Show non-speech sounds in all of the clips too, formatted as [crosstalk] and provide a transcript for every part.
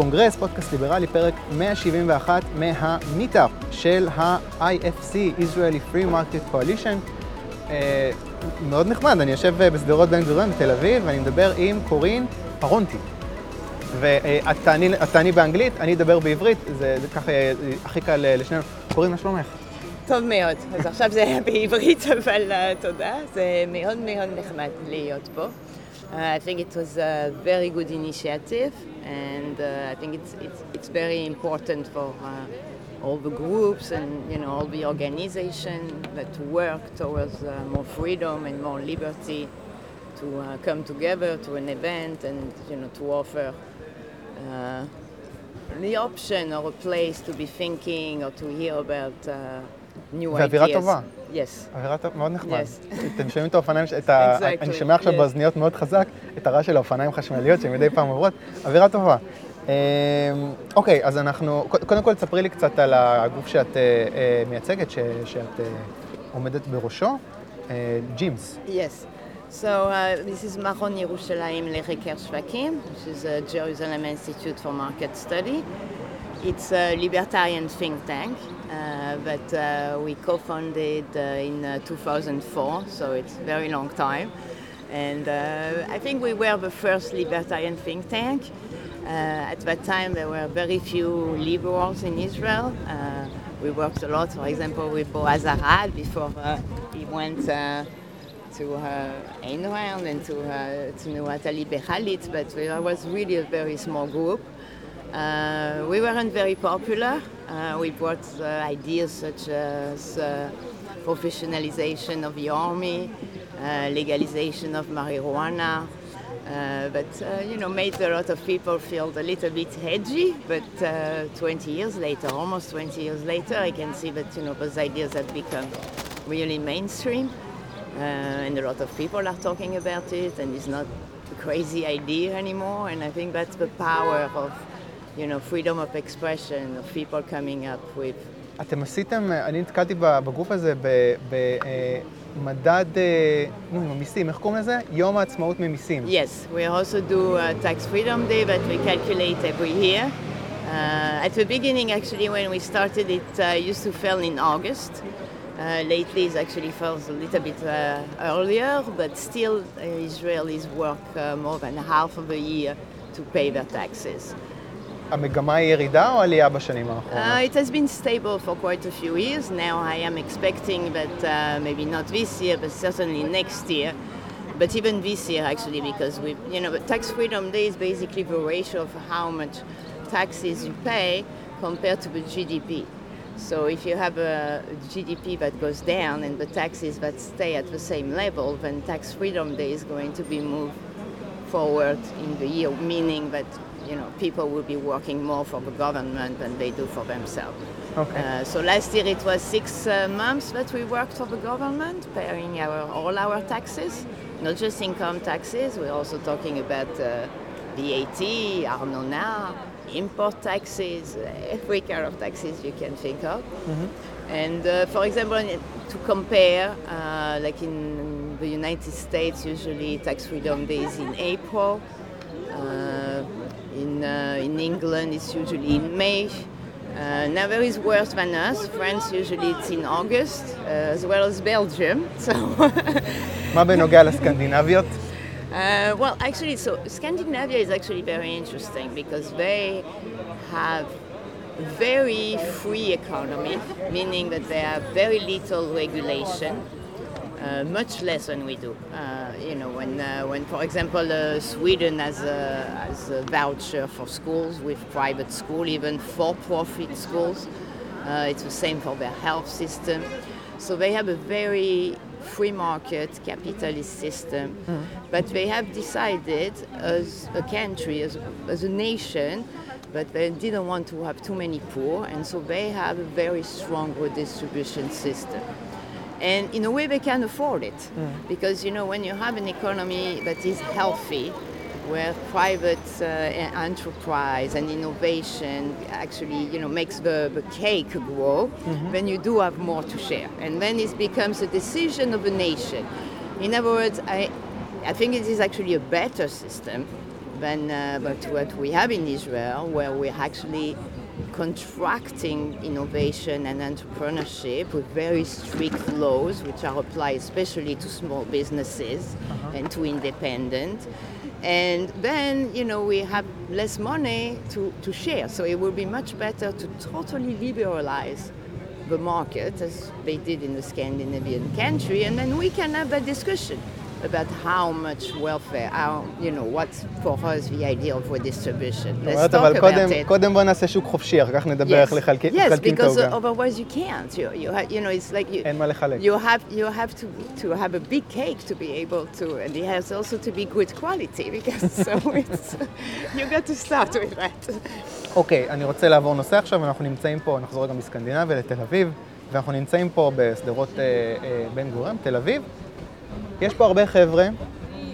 קונגרס, פודקאסט ליברלי, פרק 171 מהמיטאפ של ה-IFC, Israeli Free Market Coalition. אה, מאוד נחמד, אני יושב בשדרות בן גוריון בתל אביב, ואני מדבר עם קורין פרונטי. ואת תעני, באנגלית, אני אדבר בעברית, זה, ככה אה, הכי קל אה, לשנינו. קורין, מה שלומך? טוב מאוד. אז עכשיו זה היה בעברית, אבל תודה. זה מאוד מאוד נחמד להיות פה. I think it was a very good initiative, and uh, I think it's, it's, it's very important for uh, all the groups and you know all the organizations that work towards uh, more freedom and more liberty to uh, come together to an event and you know to offer uh, the option or a place to be thinking or to hear about uh, new ideas. Yes. אווירה טובה, מאוד נחמד. אתם שומעים את האופניים, אני שומע עכשיו. באוזניות מאוד חזק את הרעש של האופניים חשמליות שמדי פעם עוברות, אווירה טובה. אמ, אוקיי, אז אנחנו, קודם כל תספרי לי קצת על הגוף שאת אה, אה, מייצגת, שאת אה, עומדת בראשו, ג'ימס. So uh, this is Maron Yerushalayim Lechekar Shvakim, which is a Jerusalem Institute for Market Study. It's a libertarian think tank uh, that uh, we co-founded uh, in uh, 2004, so it's a very long time. And I think we were the first libertarian think tank. At that time, there were very few liberals in Israel. We worked a lot, for example, with Boaz Arad before he went to Ayn Rand and to, uh, to Nuata Liberalit, but it was really a very small group. Uh, we weren't very popular. Uh, we brought uh, ideas such as uh, professionalization of the army, uh, legalization of marijuana, but you know made a lot of people feel a little bit edgy. But uh, 20 years later, almost 20 years later, I can see that you know those ideas have become really mainstream, and a lot of people are talking about it, and it's not a crazy idea anymore. And I think that's the power of you know freedom of expression, of people coming up with אתם עשיתם, אה, אני נתקלתי ב- בגוף הזה במדד, נו, מיסים, איך קוראים לזה? יום העצמאות ממיסים. Yes, we also do a tax freedom day that we calculate every year. Uh, at the beginning, actually, when we started, it uh, used to fall in August. Uh, lately, it actually falls a little bit uh, earlier, but still, uh, Israelis work uh, more than half of the year to pay their taxes. המגמה היא ירידה או עלייה בשנים האחרונות? Uh, it has been stable for quite a few years. Now I am expecting that uh, maybe not this year, but certainly next year. But even this year, actually, because we, you know, the tax freedom day is basically the ratio of how much taxes you pay compared to the GDP. So if you have a GDP that goes down and the taxes that stay at the same level, then tax freedom day is going to be moved forward in the year, meaning that you know people will be working more for the government than they do for themselves. Okay. Uh, so last year it was six uh, months that we worked for the government, paying our all our taxes, not just income taxes. We're also talking about uh, VAT, Arnona, import taxes, [laughs] every kind of taxes you can think of. Mm-hmm. And uh, for example, to compare, uh, like in the United States, usually tax freedom day is in April. Uh, in, uh, in England, it's usually in May. Uh, now there is worse than us. France usually it's in August, uh, as well as Belgium. [laughs] So, מה בנוגע לסקנדינביות? uh, well, actually, so Scandinavia is actually very interesting because they have very free economy, meaning that they have very little regulation, uh, much less than we do. Uh, you know, when, uh, when for example, uh, Sweden has a, has a voucher for schools with private school, even for-profit schools. Uh, it's the same for their health system. So they have a very free market capitalist system, but they have decided as a country, as, as a nation, but they didn't want to have too many poor, and so they have a very strong redistribution system. And in a way, they can afford it. Because you know when you have an economy that is healthy, where private uh, enterprise and innovation actually you know makes the, the cake grow, then you do have more to share, and then it becomes a decision of a nation. In other words, I, I think it is actually a better system than uh, but what we have in Israel, where we're actually contracting innovation and entrepreneurship with very strict laws, which are applied especially to small businesses uh-huh. and to independent. And then, you know, we have less money to, to share. So it would be much better to totally liberalize the market as they did in the Scandinavian country, and then we can have that discussion about how much welfare, how, you know, what's for us the idea of redistribution. Let's talk about קודם, it. קודם בוא נעשה שוק חופשי, אחר כך נדבר איך לחלק- yes, מחלקים את because העוגה. otherwise you can't. You, you, ha- you know, it's like you, אין מה לחלק. you have you have to to have a big cake to be able to, and it has also to be good quality because so it's you got to start with that. אוקיי, אני רוצה לעבור נושא עכשיו, אנחנו נמצאים פה, נחזור רגע מסקנדינביה לתל אביב, ואנחנו נמצאים פה בשדרות אה, אה, בן גוריון, תל אביב. יש פה הרבה חבר'ה,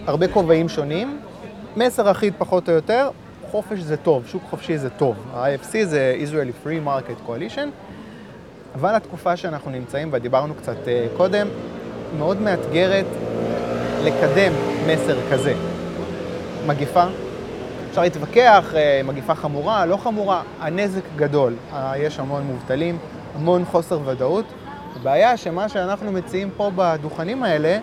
הרבה כובעים שונים, מסר אחיד פחות או יותר, חופש זה טוב, שוק חופשי זה טוב. ה-IFC זה Israeli Free Market Coalition, אבל התקופה שאנחנו נמצאים בה, דיברנו קצת אה, קודם, מאוד מאתגרת לקדם מסר כזה. מגיפה, אפשר להתווכח, אה, מגיפה חמורה, לא חמורה, הנזק גדול. אה, יש המון מובטלים, המון חוסר ודאות. הבעיה שמה שאנחנו מציעים פה בדוכנים האלה,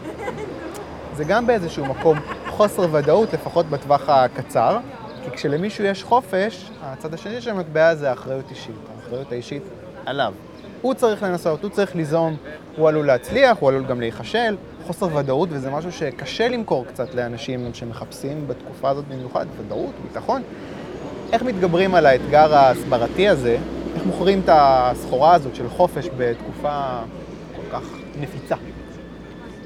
זה גם באיזשהו מקום חוסר ודאות, לפחות בטווח הקצר, כי כשלמישהו יש חופש, הצד השני של המטבע זה האחריות אישית. האחריות האישית עליו. הוא צריך לנסות, הוא צריך ליזום, הוא עלול להצליח, הוא עלול גם להיכשל. חוסר ודאות, וזה משהו שקשה למכור קצת לאנשים שמחפשים בתקופה הזאת במיוחד, ודאות, ביטחון. איך מתגברים על האתגר ההסברתי הזה? איך מוכרים את הסחורה הזאת של חופש בתקופה כל כך נפיצה?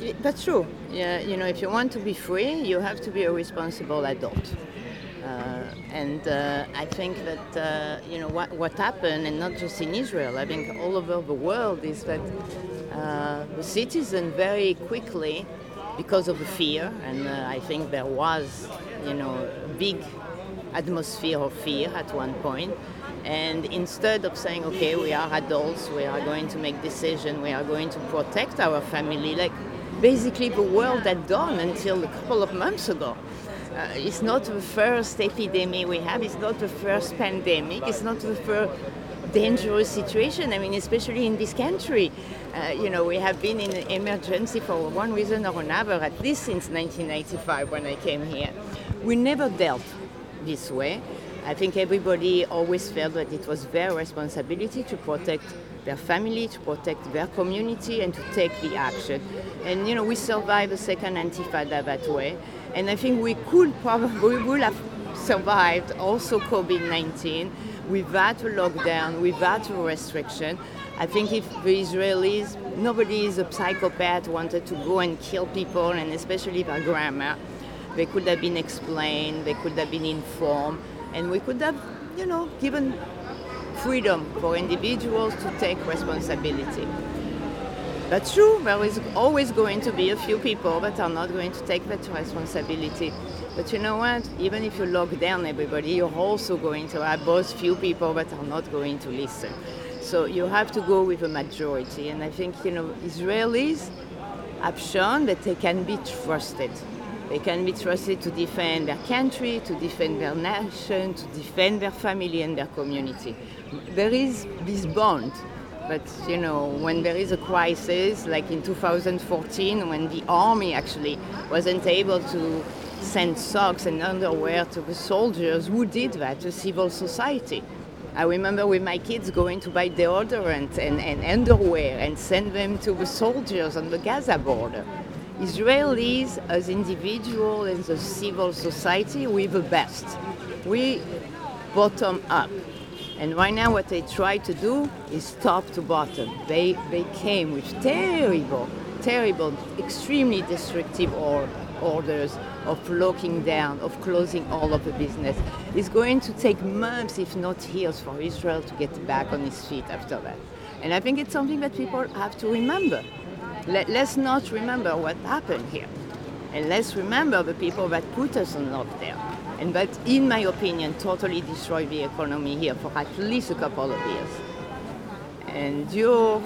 Y- That's true. Yeah, you know, if you want to be free, you have to be a responsible adult. Uh, and uh, I think that uh, you know what what happened, and not just in Israel. I think all over the world is that uh, the citizen very quickly, because of the fear, and uh, I think there was, you know, a big atmosphere of fear at one point. And instead of saying, okay, we are adults, we are going to make decisions, we are going to protect our family, like basically the world had done until a couple of months ago. Uh, it's not the first epidemic we have, it's not the first pandemic, it's not the first dangerous situation. I mean, especially in this country, uh, you know, we have been in emergency for one reason or another, at least since 1995 when I came here. We never dealt this way. I think everybody always felt that it was their responsibility to protect their family, to protect their community, and to take the action. And you know, we survived the second Antifada that way. And I think we could probably would have survived also COVID-19 without a lockdown, without a restriction. I think if the Israelis, nobody is a psychopath, wanted to go and kill people, and especially their grandma, they could have been explained, they could have been informed, and we could have, you know, given freedom for individuals to take responsibility. That's true, there is always going to be a few people that are not going to take that responsibility. But you know what? Even if you lock down everybody, you're also going to have those few people that are not going to listen. So you have to go with a majority. And I think, you know, Israelis have shown that they can be trusted. They can be trusted to defend their country, to defend their nation, to defend their family and their community. There is this bond. But you know, when there is a crisis, like in 2014, when the army actually wasn't able to send socks and underwear to the soldiers, who did that? The civil society. I remember with my kids going to buy deodorant and, and underwear and send them to the soldiers on the Gaza border. Israelis, as individuals and the civil society, we're the best. We bottom up. And right now, what they try to do is top to bottom. They, they came with terrible, terrible, extremely destructive or, orders of locking down, of closing all of the business. It's going to take months, if not years, for Israel to get back on its feet after that. And I think it's something that people have to remember. Let, let's not remember what happened here. And let's remember the people that put us on lockdown. And that, in my opinion, totally destroyed the economy here for at least a couple of years. And you,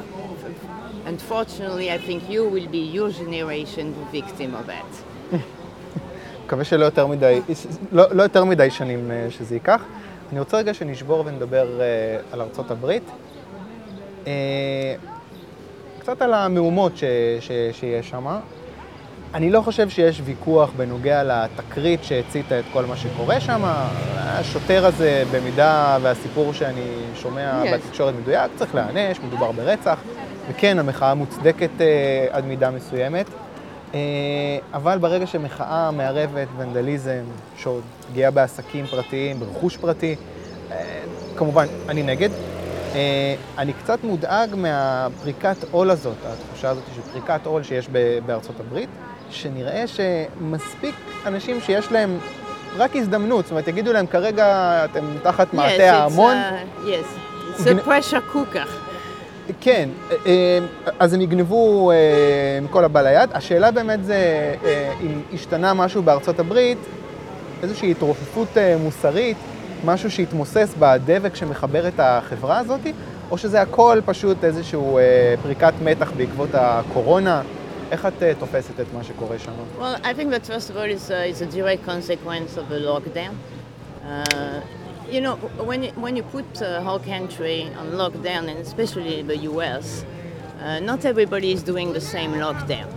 unfortunately, I think you will be your generation the victim of that. מקווה שלא יותר מדי, לא, לא יותר מדי שנים אה, שזה ייקח. אני רוצה רגע שנשבור ונדבר אה, על ארצות הברית. קצת על המהומות ש, ש, שיש שם. אני לא חושב שיש ויכוח בנוגע לתקרית שהציתה את כל מה שקורה שם. השוטר הזה, במידה והסיפור שאני שומע yes. בתקשורת מדויק, צריך להיענש, מדובר ברצח. וכן, המחאה מוצדקת אה, עד מידה מסוימת. אה, אבל ברגע שמחאה מערבת ונדליזם, שוד, פגיעה בעסקים פרטיים, ברכוש פרטי, אה, כמובן, אני נגד. אה, אני קצת מודאג מהפריקת עול הזאת, התחושה הזאת של פריקת עול שיש בארצות הברית. שנראה שמספיק אנשים שיש להם רק הזדמנות, זאת אומרת, יגידו להם כרגע אתם תחת מעטה ההמון. Yes, it's a pressure cooker. כן, אה, אה, אז הם יגנבו מכל הבא ליד. השאלה באמת זה אם השתנה משהו בארצות הברית, איזושהי התרופפות מוסרית, משהו שהתמוסס בדבק שמחבר את החברה הזאת, או שזה הכל פשוט איזושהי פריקת מתח בעקבות הקורונה. איך את תופסת את מה שקורה שם? Well, I think that first of all it's a, it's a direct consequence of the lockdown. Uh, you know, when you, when you put a whole country on lockdown, and especially the US, uh, not everybody is doing the same lockdown.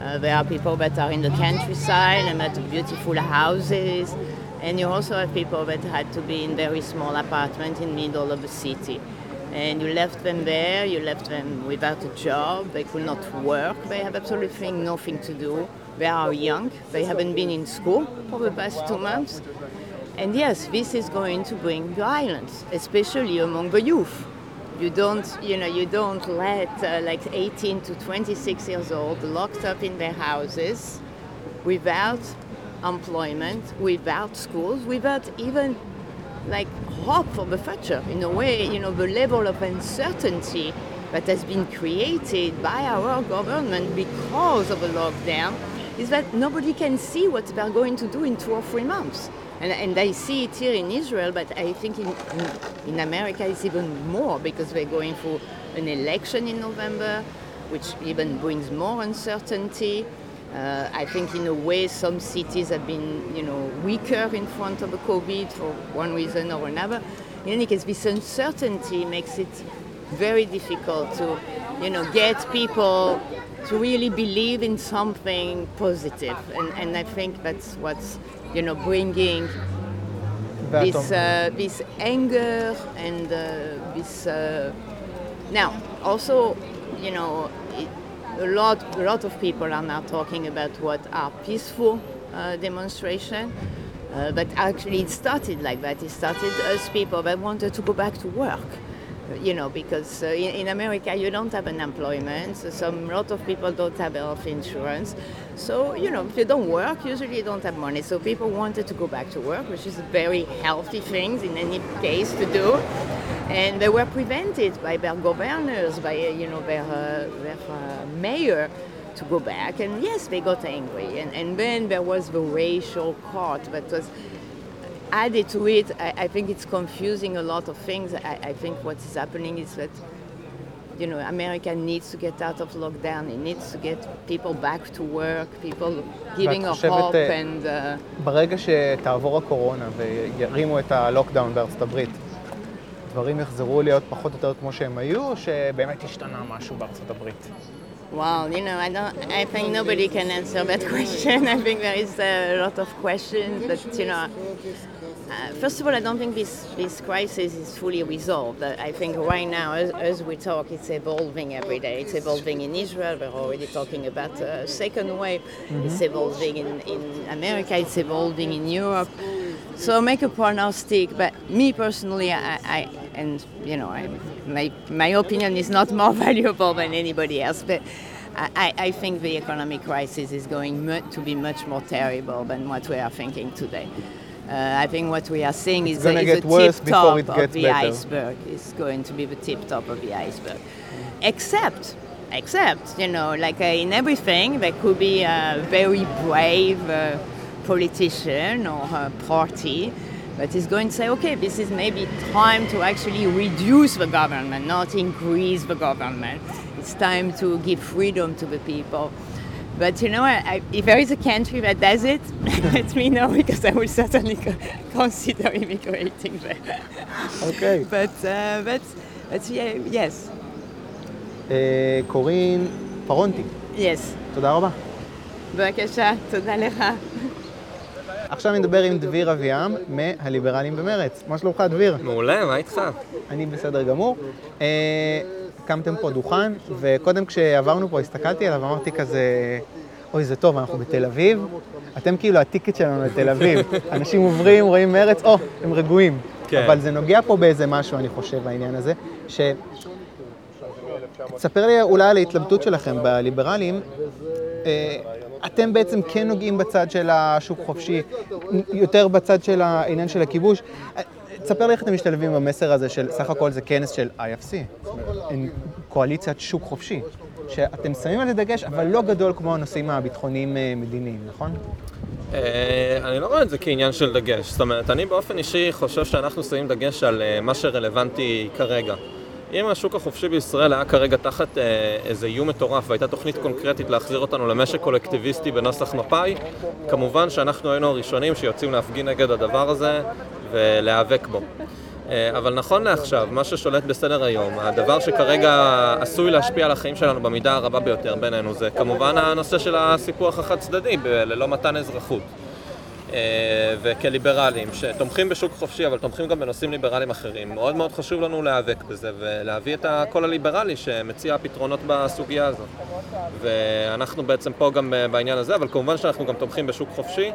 Uh, there are people that are in the countryside and that beautiful houses, and you also have people that had to be in very small apartments in middle of the city and you left them there, you left them without a job, they could not work, they have absolutely nothing to do. They are young, they haven't been in school for the past two months. And yes, this is going to bring violence, especially among the youth. You don't, you know, you don't let uh, like 18 to 26 years old locked up in their houses without employment, without schools, without even like hope for the future. In a way, you know, the level of uncertainty that has been created by our government because of the lockdown is that nobody can see what they're going to do in two or three months. And, and I see it here in Israel, but I think in, in, in America it's even more because we're going through an election in November, which even brings more uncertainty. Uh, I think in a way some cities have been, you know, weaker in front of the COVID for one reason or another. In any case, this uncertainty makes it very difficult to, you know, get people to really believe in something positive. And, and I think that's what's, you know, bringing this, uh, this anger and uh, this... Uh, now, also, you know, a lot, a lot of people are now talking about what are peaceful uh, demonstration. Uh, but actually, it started like that. It started as people that wanted to go back to work. You know, because uh, in, in, America you don't have unemployment. So some lot of people don't have health insurance. So you know, if you don't work, usually you don't have money. So people wanted to go back to work, which is a very healthy thing in any case to do and they were prevented by their governors, by you know their, uh, their uh, mayor to go back. And yes, they got angry. And, and then there was the racial court that was added to it. I, I think it's confusing a lot of things. I, I, think what is happening is that you know America needs to get out of lockdown. It needs to get people back to work, people giving a hope and. Uh, ברגע שתעבור הקורונה וירימו את הלוקדאון בארצות הברית, דברים יחזרו להיות פחות או יותר כמו שהם היו, או שבאמת השתנה משהו בארצות הברית? Well, you know, I don't. I think nobody can answer that [laughs] question. I think there is a lot of questions, but you know, uh, first of all, I don't think this this crisis is fully resolved. I think right now, as, as we talk, it's evolving every day. It's evolving in Israel. We're already talking about a second wave. Mm-hmm. It's evolving in in America. It's evolving in Europe. So make a prognostic, but me personally, I, I and you know, I, my my opinion is not more [laughs] valuable than anybody else, but. I, I think the economic crisis is going to be much more terrible than what we are thinking today. Uh, I think what we are seeing is, a, is the tip top of the better. iceberg. It's going to be the tip top of the iceberg. Except, except, you know, like uh, in everything, there could be a very brave uh, politician or a party but is going to say, okay, this is maybe time to actually reduce the government, not increase the government. It's time to give freedom to the people. But you know, I, if there is a country that does it, [laughs] let me know because I will certainly co- consider immigrating there. אוקיי. [laughs] But, uh, but, but yeah, yes, אה, קורין פרונטי, yes. תודה רבה. בבקשה, תודה לך. עכשיו נדבר עם דביר אביעם מהליברלים במרץ. מה שלומך, דביר? מעולה, מה איתך? אני בסדר גמור. אה, הקמתם פה דוכן, וקודם כשעברנו פה הסתכלתי עליו, אמרתי כזה, אוי, זה טוב, אנחנו בתל אביב. אתם כאילו הטיקט שלנו לתל אביב. [laughs] אנשים עוברים, רואים מרץ, או, הם רגועים. כן. אבל זה נוגע פה באיזה משהו, אני חושב, העניין הזה, ש... תספר לי אולי על ההתלבטות שלכם בליברלים. אתם בעצם כן נוגעים בצד של השוק חופשי, יותר בצד של העניין של הכיבוש. תספר לי איך אתם משתלבים במסר הזה של סך הכל זה כנס של IFC, קואליציית שוק חופשי, שאתם שמים על זה דגש, אבל לא גדול כמו הנושאים הביטחוניים אה, נכון? אה, אני לא רואה את זה כעניין של דגש. זאת אומרת, אני באופן אישי חושב שאנחנו שמים דגש על אה, מה שרלוונטי כרגע. אם השוק החופשי בישראל היה כרגע תחת אה, איזה איום מטורף והייתה תוכנית קונקרטית להחזיר אותנו למשק קולקטיביסטי בנוסח מפא"י, כמובן שאנחנו היינו הראשונים שיוצאים להפגין נגד הדבר הזה ולהיאבק בו. אה, אבל נכון לעכשיו, מה ששולט בסדר היום, הדבר שכרגע עשוי להשפיע על החיים שלנו במידה הרבה ביותר בינינו, זה כמובן הנושא של הסיפוח החד צדדי, ללא מתן אזרחות. אה, וכליברלים, שתומכים בשוק חופשי, אבל תומכים גם בנושאים ליברליים אחרים, מאוד מאוד חשוב לנו להיאבק בזה ולהביא את הקול הליברלי שמציע פתרונות בסוגיה הזאת. ואנחנו בעצם פה גם אה, בעניין הזה, אבל כמובן שאנחנו גם תומכים בשוק חופשי,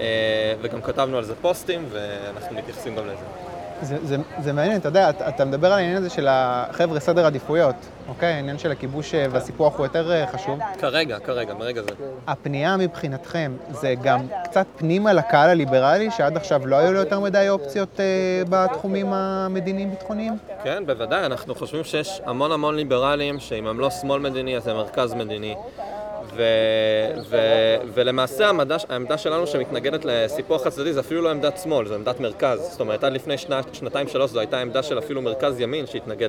אה, וגם כתבנו על זה פוסטים, ואנחנו מתייחסים גם לזה. זה, זה, זה מעניין, אתה יודע, אתה, אתה מדבר על העניין הזה של החבר'ה סדר עדיפויות, אוקיי? העניין של הכיבוש אה, והסיפוח הוא יותר אה, חשוב. כרגע, כרגע, ברגע זה. הפנייה מבחינתכם זה גם קצת פנימה לקהל הליברלי, שעד עכשיו לא היו לו יותר מדי אופציות אה, בתחומים המדיניים-ביטחוניים? כן, בוודאי, אנחנו חושבים שיש המון המון ליברלים שאם הם לא שמאל מדיני אז הם מרכז מדיני. ו, ו, ולמעשה העמדה, העמדה שלנו שמתנגדת לסיפוח חד צדדי זה אפילו לא עמדת שמאל, זו עמדת מרכז. זאת אומרת, עד לפני שנה, שנתיים שלוש זו הייתה עמדה של אפילו מרכז ימין שהתנגד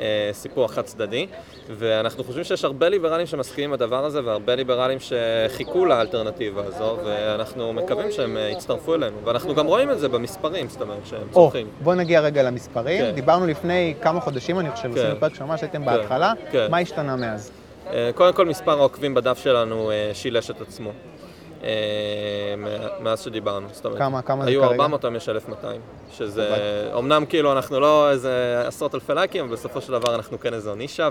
לסיפוח חד צדדי. ואנחנו חושבים שיש הרבה ליברלים שמסכימים עם הדבר הזה והרבה ליברלים שחיכו לאלטרנטיבה הזו ואנחנו מקווים שהם אה, יצטרפו אלינו. ואנחנו גם רואים את זה במספרים, זאת אומרת, שהם או, צורכים. בוא נגיע רגע למספרים. כן. דיברנו לפני כמה חודשים, אני חושב, כן. עשינו פרק שממש הייתם בהתחלה. כן. מה השתנה מאז? אה, קודם כל מספר העוקבים בדף שלנו אה, שילש את עצמו. אה, מאז שדיברנו. זאת אומרת, כמה- כמה זה היו כרגע? 400, היום יש 1,200. שזה, אמנם כאילו אנחנו לא איזה עשרות אלפי לייקים, אבל בסופו של דבר אנחנו כן איזו נישה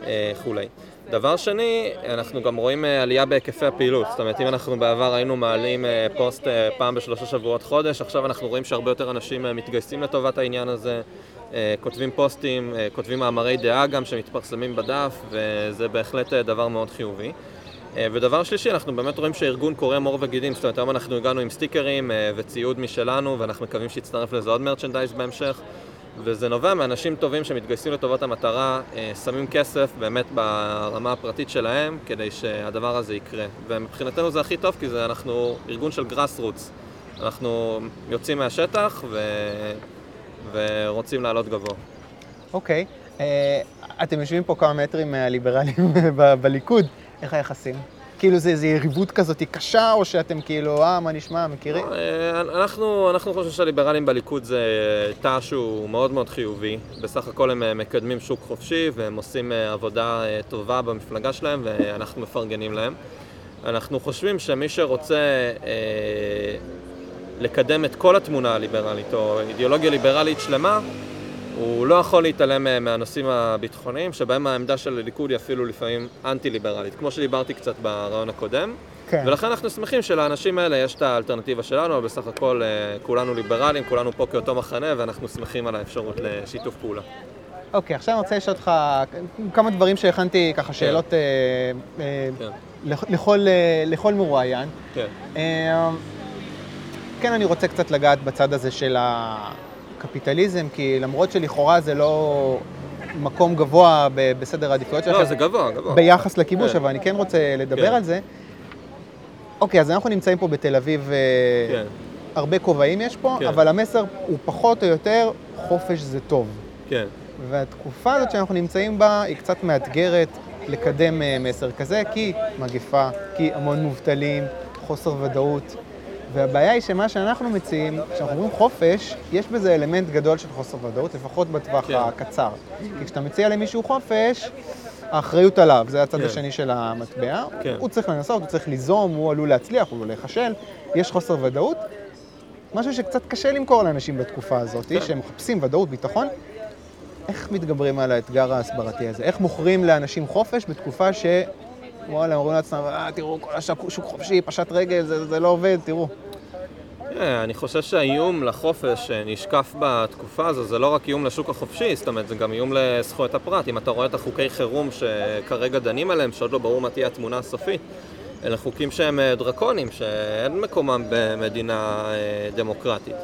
וכולי. דבר שני, אנחנו גם רואים עלייה בהיקפי הפעילות. זאת אומרת, אם אנחנו בעבר היינו מעלים פוסט פעם בשלושה שבועות חודש, עכשיו אנחנו רואים שהרבה יותר אנשים מתגייסים לטובת העניין הזה. אה, כותבים פוסטים, אה, כותבים מאמרי דעה גם שמתפרסמים בדף, וזה בהחלט אה, דבר מאוד חיובי. ודבר שלישי, אנחנו באמת רואים שהארגון קורם עור וגידים, זאת אומרת, היום אנחנו הגענו עם סטיקרים וציוד משלנו, ואנחנו מקווים שיצטרף לזה עוד מרצ'נדייז בהמשך, וזה נובע מאנשים טובים שמתגייסים לטובת המטרה, שמים כסף באמת ברמה הפרטית שלהם, כדי שהדבר הזה יקרה. ומבחינתנו זה הכי טוב, כי זה אנחנו ארגון של גראס רוץ. אנחנו יוצאים מהשטח ו... ורוצים לעלות גבוה. אוקיי. אה, אתם יושבים פה כמה מטרים מהליברלים [laughs] בליכוד, איך היחסים? כאילו זה איזו יריבות כזאת קשה, או שאתם כאילו, אה, מה נשמע, מכירים? אה, אנחנו, אנחנו חושבים שהליברלים בליכוד זה תא שהוא מאוד מאוד חיובי. בסך הכל הם אה, מקדמים שוק חופשי והם עושים עבודה טובה במפלגה שלהם ואנחנו מפרגנים להם. אנחנו חושבים שמי שרוצה אה, לקדם את כל התמונה הליברלית או אידיאולוגיה ליברלית שלמה, הוא לא יכול להתעלם אה, מהנושאים הביטחוניים, שבהם העמדה של הליכוד היא אפילו לפעמים אנטי-ליברלית, כמו שדיברתי קצת ברעיון הקודם. כן. ולכן אנחנו שמחים שלאנשים האלה יש את האלטרנטיבה שלנו, אבל בסך הכל אה, כולנו ליברלים, כולנו פה כאותו מחנה, ואנחנו שמחים על האפשרות לשיתוף פעולה. אוקיי, עכשיו אני רוצה לשאול אותך כמה דברים שהכנתי, ככה שאלות אה, אה, כן. לכ- לכל, אה, לכל מרואיין. כן. אה, כן, אני רוצה קצת לגעת בצד הזה של הקפיטליזם, כי למרות שלכאורה זה לא מקום גבוה ב- בסדר העדיפויות לא, שלכם, זה גבוה, גבוה. ביחס לכיבוש, כן. אבל אני כן רוצה לדבר כן. על זה. אוקיי, אז אנחנו נמצאים פה בתל אביב, אה, כן, הרבה כובעים יש פה, כן. אבל המסר הוא פחות או יותר, חופש זה טוב. כן. והתקופה הזאת שאנחנו נמצאים בה היא קצת מאתגרת, לקדם אה, מסר כזה, כי מגפה, כי המון מובטלים, חוסר ודאות. והבעיה היא שמה שאנחנו מציעים, כשאנחנו אומרים חופש, יש בזה אלמנט גדול של חוסר ודאות, לפחות בטווח כן. הקצר. כי כשאתה מציע למישהו חופש, האחריות עליו, זה הצד כן. השני של המטבע. כן. הוא צריך לנסות, הוא צריך ליזום, הוא עלול להצליח, הוא עלול להיכשל, יש חוסר ודאות. משהו שקצת קשה למכור לאנשים בתקופה הזאת, כן. שהם מחפשים ודאות, ביטחון. איך מתגברים על האתגר ההסברתי הזה? איך מוכרים לאנשים חופש בתקופה ש... וואלה, אומרים לעצמם, אה, תראו, כל השוק שוק חופשי, פשט רגל, זה, זה לא עובד, תראו. תראה, אני חושב שהאיום לחופש שנשקף בתקופה הזו זה לא רק איום לשוק החופשי, זאת אומרת זה גם איום לזכויות הפרט. אם אתה רואה את החוקי חירום שכרגע דנים עליהם, שעוד לא ברור מה תהיה התמונה הסופית, אלה חוקים שהם אה, דרקוניים, שאין מקומם במדינה אה, דמוקרטית.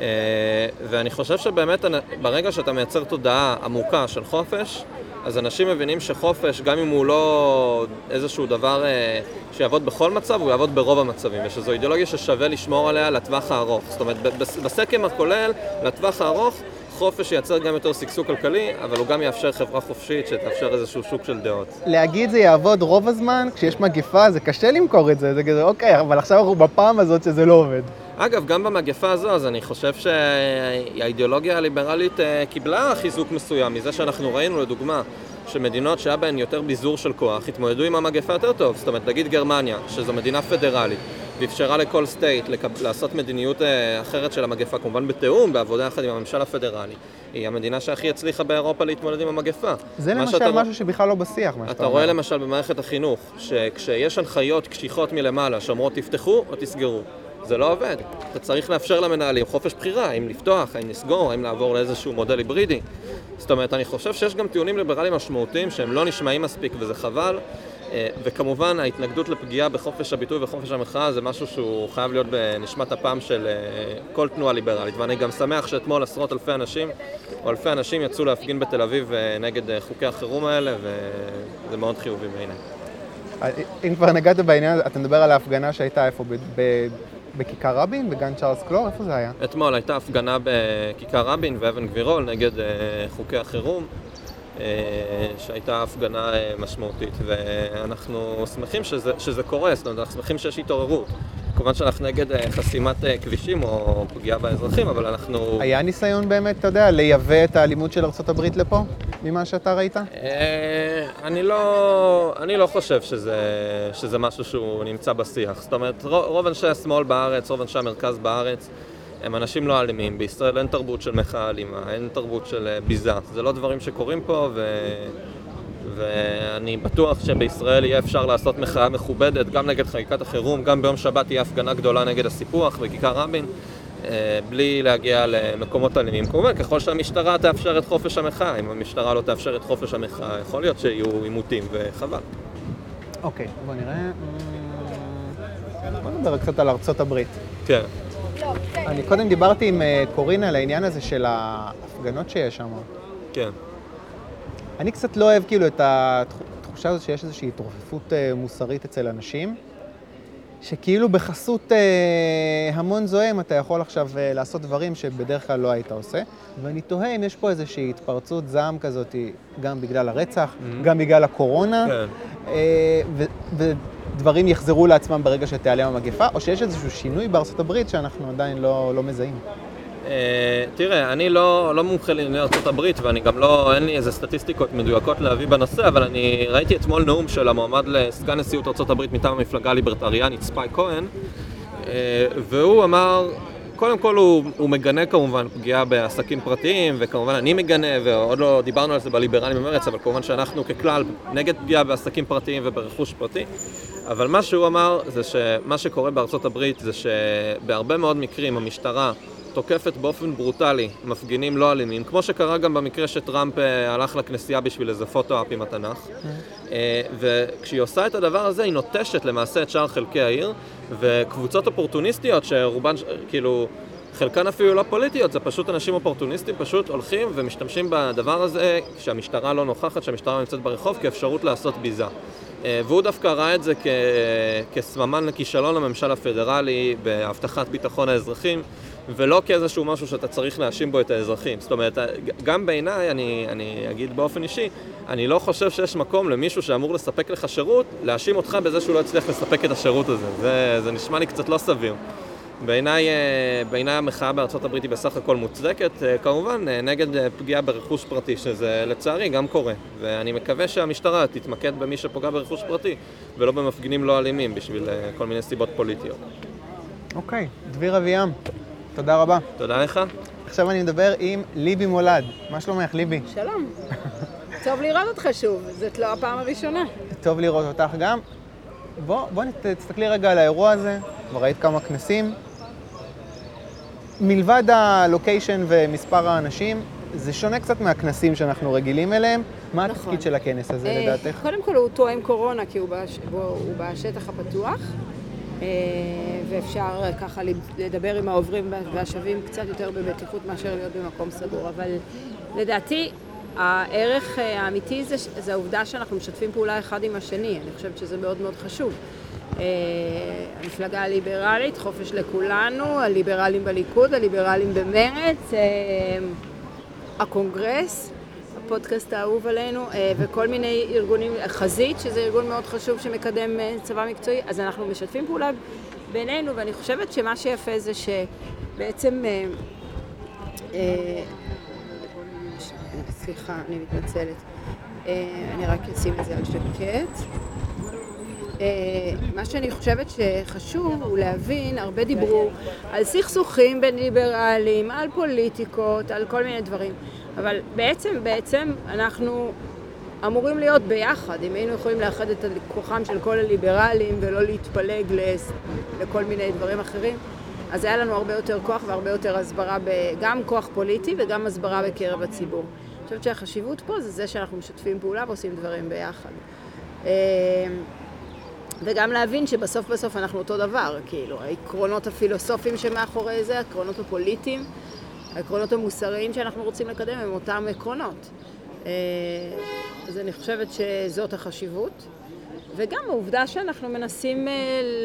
אה, ואני חושב שבאמת ברגע שאתה מייצר תודעה עמוקה של חופש, אז אנשים מבינים שחופש, גם אם הוא לא איזשהו דבר אה, שיעבוד בכל מצב, הוא יעבוד ברוב המצבים, ושזו אידיאולוגיה ששווה לשמור עליה לטווח הארוך. זאת אומרת, בסקם הכולל, לטווח הארוך, חופש ייצר גם יותר שגשוג כלכלי, אבל הוא גם יאפשר חברה חופשית שתאפשר איזשהו שוק של דעות. להגיד זה יעבוד רוב הזמן, כשיש מגפה זה קשה למכור את זה, זה כזה, אוקיי, אבל עכשיו אנחנו בפעם הזאת שזה לא עובד. אגב, גם במגפה הזו, אז אני חושב שהאידיאולוגיה הליברלית אה, קיבלה חיזוק מסוים מזה שאנחנו ראינו, לדוגמה, שמדינות שהיה בהן יותר ביזור של כוח, התמודדו עם המגפה יותר טוב. זאת אומרת, נגיד גרמניה, שזו מדינה פדרלית, ואפשרה לכל סטייט לקב... לעשות מדיניות אה, אחרת של המגפה, כמובן בתיאום, בעבודה יחד עם הממשל הפדרלי. היא המדינה שהכי הצליחה באירופה להתמודד עם המגפה. זה למשל שאתה משהו שבכלל לא בשיח, מה שאתה אתה אומר. רואה למשל במערכת החינוך, שכשיש הנחיות קשיחות מלמעלה שאומרות תפתחו או תסגרו, זה לא עובד. אתה צריך לאפשר למנהלים חופש בחירה, האם לפתוח, האם לסגור, האם לעבור לאיזשהו מודל היברידי. זאת אומרת, אני חושב שיש גם טיעונים ליברליים משמעותיים שהם לא נשמעים מספיק וזה חבל. אה, וכמובן ההתנגדות לפגיעה בחופש הביטוי וחופש המחאה זה משהו שהוא חייב להיות בנשמת אפם של אה, כל תנועה ליברלית ואני גם שמח שאתמול עשרות אלפי אנשים או אלפי אנשים יצאו להפגין בתל אביב אה, נגד חוקי החירום האלה וזה מאוד חיובי בעיניי. אם כבר נגעת בעניין אתה מדבר על ההפגנה שהייתה איפה? ב- ב- בכיכר רבין? בגן צ'ארלס קלור? איפה זה היה? אתמול הייתה הפגנה בכיכר רבין ואבן גבירול נגד חוקי החירום, שהייתה הפגנה אה, משמעותית, ואנחנו שמחים שזה, שזה קורה, זאת אומרת, אנחנו שמחים שיש התעוררות. כמובן שאנחנו נגד אה, חסימת אה, כבישים או פגיעה באזרחים, אבל אנחנו... היה ניסיון באמת, אתה יודע, לייבא את האלימות של ארה"ב לפה? ממה שאתה ראית? אה, אני לא, אני לא חושב שזה, שזה משהו שהוא נמצא בשיח. זאת אומרת, רוב אנשי השמאל בארץ, רוב אנשי המרכז בארץ, הם אנשים לא אלימים. בישראל אין תרבות של מחאה אלימה, אין תרבות של אה, ביזה. זה לא דברים שקורים פה, ו... ואני בטוח שבישראל יהיה אפשר לעשות מחאה מכובדת גם נגד חקיקת החירום, גם ביום שבת תהיה הפגנה גדולה נגד הסיפוח בכיכר רבין, אה, בלי להגיע למקומות אלימים. כמובן, ככל שהמשטרה תאפשר את חופש המחאה, אם המשטרה לא תאפשר את חופש המחאה, יכול להיות שיהיו עימותים, וחבל. אוקיי, בוא נראה. בוא נדבר קצת על ארצות הברית. כן. אני קודם דיברתי עם אה, קורינה על העניין הזה של ההפגנות שיש שם. כן. אני קצת לא אוהב כאילו את התחושה הזאת שיש איזושהי התרופפות אה, מוסרית אצל אנשים, שכאילו בחסות אה, המון זועם אתה יכול עכשיו לעשות דברים שבדרך כלל לא היית עושה, ואני תוהה אם יש פה איזושהי התפרצות זעם כזאת, גם בגלל הרצח, Mhm. גם בגלל הקורונה, כן. ו- ודברים יחזרו לעצמם ברגע שתיעלם המגפה, או שיש איזשהו שינוי בארצות הברית שאנחנו עדיין לא, לא מזהים. אה, תראה, אני לא, לא מומחה לענייני הברית ואני גם לא, אין לי איזה סטטיסטיקות מדויקות להביא בנושא, אבל אני ראיתי אתמול נאום של המועמד לסגן נשיאות הברית מטעם המפלגה הליברטריאנית, ספי כהן, אה, והוא אמר, קודם כל הוא, הוא מגנה כמובן פגיעה בעסקים פרטיים, וכמובן אני מגנה, ועוד לא דיברנו על זה בליברלים במרץ, אבל כמובן שאנחנו ככלל נגד פגיעה בעסקים פרטיים וברכוש פרטי. אבל מה שהוא אמר זה שמה שקורה בארצות הברית זה שבהרבה מאוד מקרים המשטרה תוקפת באופן ברוטלי מפגינים לא אלימים, כמו שקרה גם במקרה שטראמפ אה, הלך לכנסייה בשביל איזה פוטו-אפ עם התנ"ך. אה, וכשהיא עושה את הדבר הזה, היא נוטשת למעשה את שאר חלקי העיר, וקבוצות אופורטוניסטיות שרובן, כאילו, חלקן אפילו לא פוליטיות, זה פשוט אנשים אופורטוניסטים, פשוט הולכים ומשתמשים בדבר הזה כשהמשטרה לא נוכחת, כשהמשטרה נמצאת ברחוב, כאפשרות לעשות ביזה. אה, והוא דווקא ראה את זה כ... כסממן לכישלון לממשל הפדרלי בהבטחת ביטחון האזרחים, ולא כאיזשהו משהו שאתה צריך להאשים בו את האזרחים. זאת אומרת, גם בעיניי, אני, אני אגיד באופן אישי, אני לא חושב שיש מקום למישהו שאמור לספק לך שירות, להאשים אותך בזה שהוא לא הצליח לספק את השירות הזה. זה, זה נשמע לי קצת לא סביר. בעיניי, אה, בעיני המחאה בארצות הברית היא בסך הכל מוצדקת, אה, כמובן אה, נגד פגיעה ברכוש פרטי, שזה לצערי גם קורה. ואני מקווה שהמשטרה תתמקד במי שפוגע ברכוש פרטי, ולא במפגינים לא אלימים בשביל כל מיני סיבות פוליטיות. אוקיי, okay. דביר אביעם, תודה רבה. תודה לך. עכשיו אני מדבר עם ליבי מולד. מה שלומך, ליבי? שלום. טוב לראות אותך שוב, זאת לא הפעם הראשונה. טוב לראות אותך גם. בוא, בוא תסתכלי רגע על האירוע הזה, כבר ראית כמה כנסים. מלבד הלוקיישן ומספר האנשים, זה שונה קצת מהכנסים שאנחנו רגילים אליהם. מה נכון. התפקיד של הכנס הזה אה, לדעתך? קודם כל הוא תואם קורונה כי הוא, בש... הוא בשטח הפתוח, אה, ואפשר ככה לדבר עם העוברים והשבים קצת יותר בבטיחות מאשר להיות במקום סגור, אבל לדעתי הערך אה, האמיתי זה, זה העובדה שאנחנו משתפים פעולה אחד עם השני, אני חושבת שזה מאוד מאוד חשוב. אה, המפלגה הליברלית, חופש לכולנו, הליברלים בליכוד, הליברלים במרץ, אה, הקונגרס, הפודקאסט האהוב עלינו, אה, וכל מיני ארגונים, חזית, שזה ארגון מאוד חשוב שמקדם צבא מקצועי, אז אנחנו משתפים פעולה בינינו, ואני חושבת שמה שיפה זה שבעצם... סליחה, אני מתנצלת. אני רק אשים את זה על שקט. אה, מה שאני חושבת שחשוב הוא להבין, הרבה דיברו על סכסוכים בין ליברלים, על פוליטיקות, על כל מיני דברים, אבל בעצם, בעצם אנחנו אמורים להיות ביחד, אם היינו יכולים לאחד את כוחם של כל הליברלים ולא להתפלג לכל מיני דברים אחרים, אז היה לנו הרבה יותר כוח והרבה יותר הסברה, גם כוח פוליטי וגם הסברה בקרב הציבור. אני חושבת שהחשיבות פה זה זה שאנחנו משתפים פעולה ועושים דברים ביחד. וגם להבין שבסוף בסוף אנחנו אותו דבר, כאילו, העקרונות הפילוסופיים שמאחורי זה, העקרונות הפוליטיים, העקרונות המוסריים שאנחנו רוצים לקדם הם אותם עקרונות. אה, אז אני חושבת שזאת החשיבות. וגם העובדה שאנחנו מנסים אה,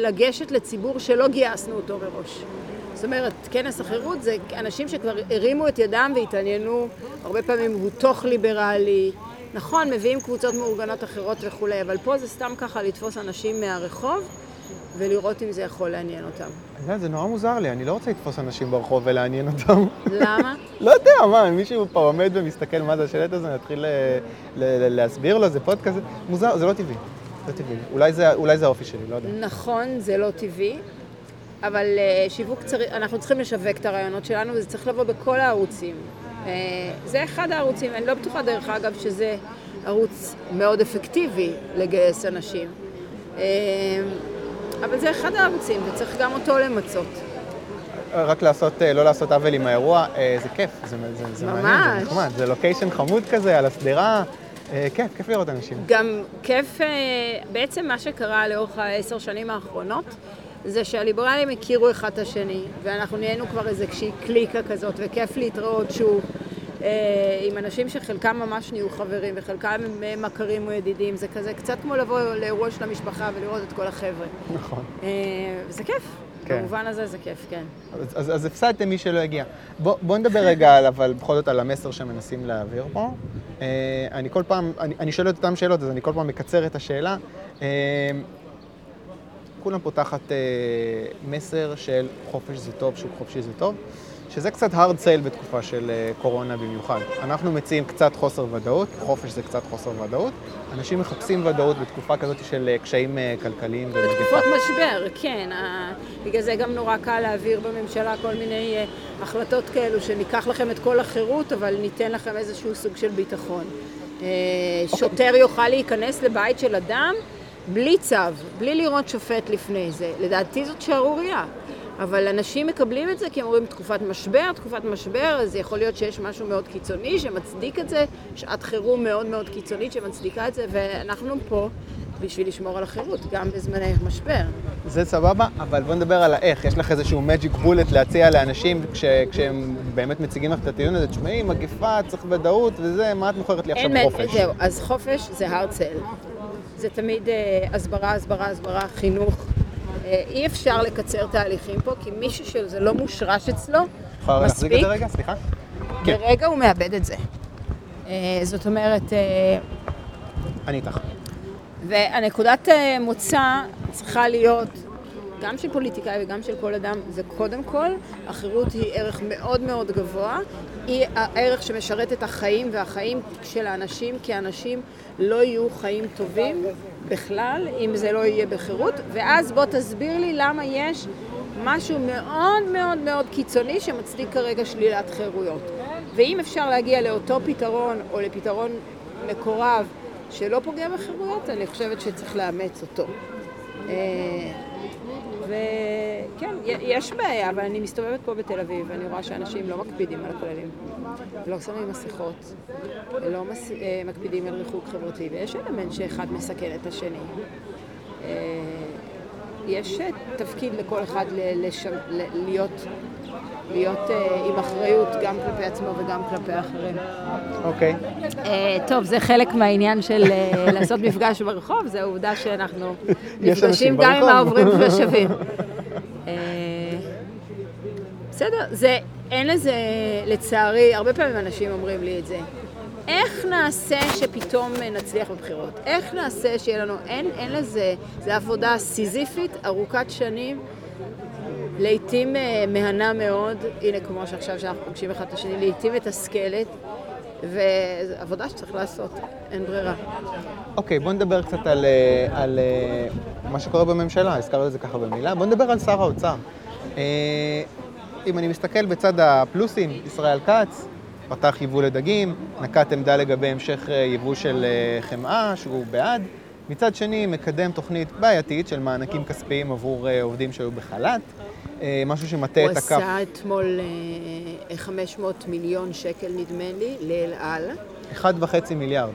לגשת לציבור שלא גייסנו אותו מראש. זאת אומרת, כנס החירות זה אנשים שכבר הרימו את ידם והתעניינו, הרבה פעמים הוא תוך ליברלי, נכון, מביאים קבוצות מאורגנות אחרות וכולי, אבל פה זה סתם ככה לתפוס אנשים מהרחוב ולראות אם זה יכול לעניין אותם. יודע, זה נורא מוזר לי, אני לא רוצה לתפוס אנשים ברחוב ולעניין אותם. למה? לא יודע, מה, מישהו פה עומד ומסתכל מה זה השלט הזה, נתחיל להסביר לו, זה פודקאסט, מוזר, זה לא טבעי. לא טבעי. אולי זה, אולי זה האופי שלי, לא יודע. נכון, זה לא טבעי, אבל uh, שיווק צריך, אנחנו צריכים לשווק את הרעיונות שלנו, וזה צריך לבוא בכל הערוצים. Uh, זה אחד הערוצים, אני לא בטוחה דרך אגב שזה ערוץ מאוד אפקטיבי לגייס אנשים. Uh, אבל זה אחד הערוצים, וצריך גם אותו למצות. רק לעשות, לא לעשות עוול עם האירוע, זה כיף, זה, זה, זה. מעניין, זה נחמד, זה לוקיישן חמוד כזה על השדרה, כיף, כיף לראות אנשים. גם כיף, בעצם מה שקרה לאורך העשר שנים האחרונות, זה שהליברלים הכירו אחד את השני, ואנחנו נהיינו כבר איזושהי קליקה כזאת, וכיף להתראות שוב. אה, עם אנשים שחלקם ממש נהיו חברים וחלקם הם מכרים או ידידים, זה כזה קצת כמו לבוא לאירוע של המשפחה ולראות את כל החבר'ה. נכון. אה, זה כיף. כן. במובן הזה זה כיף, כן. אז, אז, אז הפסדתם מי שלא הגיע. בוא, בוא נדבר רגע על, אבל בכל זאת על המסר שמנסים להעביר פה. אה, אני כל פעם, אני, אני שואל את אותן שאלות, אז אני כל פעם מקצר את השאלה. כולם פה תחת אה, מסר של חופש זה טוב, שוק חופשי זה טוב, שזה קצת hard sale בתקופה של אה, קורונה במיוחד. אנחנו מציעים קצת חוסר ודאות, חופש זה קצת חוסר ודאות. אנשים מחפשים ודאות בתקופה כזאת של אה, קשיים אה, כלכליים ומגפה. בתקופות משבר, כן. אה, בגלל זה גם נורא קל להעביר בממשלה כל מיני אה, החלטות כאלו, שניקח לכם את כל החירות, אבל ניתן לכם איזשהו סוג של ביטחון. אה, שוטר יוכל להיכנס לבית של אדם בלי צו, בלי לראות שופט לפני זה. לדעתי זאת שערורייה. אבל אנשים מקבלים את זה כי הם אומרים תקופת משבר, תקופת משבר, אז יכול להיות שיש משהו מאוד קיצוני שמצדיק את זה, שעת חירום מאוד מאוד קיצונית שמצדיקה את זה, ואנחנו פה בשביל לשמור על החירות, גם בזמני משבר. זה סבבה, אבל בוא נדבר על האיך. יש לך איזשהו magic bullet להציע לאנשים כש, כשהם באמת מציגים לך את הטיעון הזה, תשמעי, מגפה, צריך ודאות וזה, מה את מוכרת לי עכשיו חופש? זהו, אז חופש זה sell. זה תמיד אה, הסברה, הסברה, הסברה, חינוך. אה, אי אפשר לקצר תהליכים פה, כי מישהו שזה לא מושרש אצלו, יכולה להחזיק את מספיק, זה רגע? סליחה? כן. ברגע הוא מאבד את זה. אה, זאת אומרת, אני איתך. והנקודת מוצא צריכה להיות, גם של פוליטיקאי וגם של כל אדם, זה קודם כל, החירות היא ערך מאוד מאוד גבוה, היא הערך שמשרת את החיים, והחיים של האנשים כאנשים לא יהיו חיים טובים בכלל, אם זה לא יהיה בחירות, ואז בוא תסביר לי למה יש משהו מאוד מאוד מאוד קיצוני שמצדיק כרגע שלילת חירויות. ואם אפשר להגיע לאותו פתרון, או לפתרון מקורב, שלא פוגע בחירויות, אני חושבת שצריך לאמץ אותו. וכן, יש בעיה, אבל אני מסתובבת פה בתל אביב, ואני רואה שאנשים לא מקפידים על הכללים. לא שמים מסכות, לא מס... אה, מקפידים על ריחוק חברתי, ויש אלמנט שאחד מסכן את השני. אה, יש תפקיד לכל אחד ל- לש... להיות, להיות אה, עם אחריות גם כלפי עצמו וגם כלפי האחרים. אוקיי. אה, טוב, זה חלק מהעניין של אה, [laughs] לעשות מפגש ברחוב, זה העובדה שאנחנו [laughs] נפגשים גם עם. העוברים [laughs] ושבים. אה, בסדר, זה, אין לזה, לצערי, הרבה פעמים אנשים אומרים לי את זה. איך נעשה שפתאום נצליח בבחירות? איך נעשה שיהיה לנו, אין, אין לזה, זו עבודה סיזיפית, ארוכת שנים, לעתים אה, מהנה מאוד, הנה כמו שעכשיו שאנחנו פוגשים אחד את השני, לעתים מתסכלת, וזו עבודה שצריך לעשות, אין ברירה. אוקיי, בוא נדבר קצת על, אה, על אה, מה שקורה בממשלה, הזכרנו את זה ככה במילה. בוא נדבר על שר האוצר. אם אני מסתכל בצד הפלוסים, ישראל כץ פתח יבוא לדגים, נקט עמדה לגבי המשך יבוא של אה, חמאה, שהוא בעד. מצד שני, מקדם תוכנית בעייתית של מענקים כספיים עבור עובדים שהיו בחל"ת, משהו שמטה הוא את הכף. עשה אתמול אה, 500 מיליון שקל, נדמה לי, לאל על. אחד וחצי מיליארד.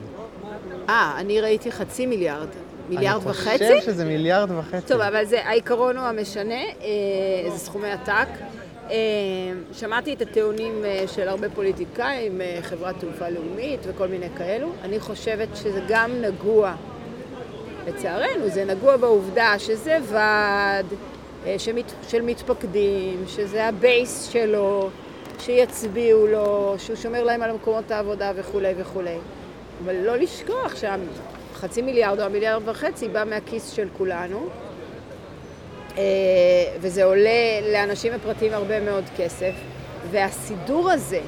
אה, אני ראיתי חצי מיליארד. מיליארד אני וחצי? חושב שזה מיליארד וחצי. טוב, אבל זה, העיקרון הוא המשנה, אה, זה סכומי עתק. אה, שמעתי את הטיעונים אה, של הרבה פוליטיקאים, אה, חברת תעופה לאומית וכל מיני כאלו. אני חושבת שזה גם נגוע, לצערנו, זה נגוע בעובדה שזה ועד אה, שמת, של מתפקדים, שזה הבייס שלו, שיצביעו לו, שהוא שומר להם על מקומות העבודה וכולי וכולי. אבל לא לשכוח שהחצי מיליארד או המיליארד וחצי בא מהכיס של כולנו, אה, וזה עולה לאנשים ופרטיים הרבה מאוד כסף, והסידור הזה,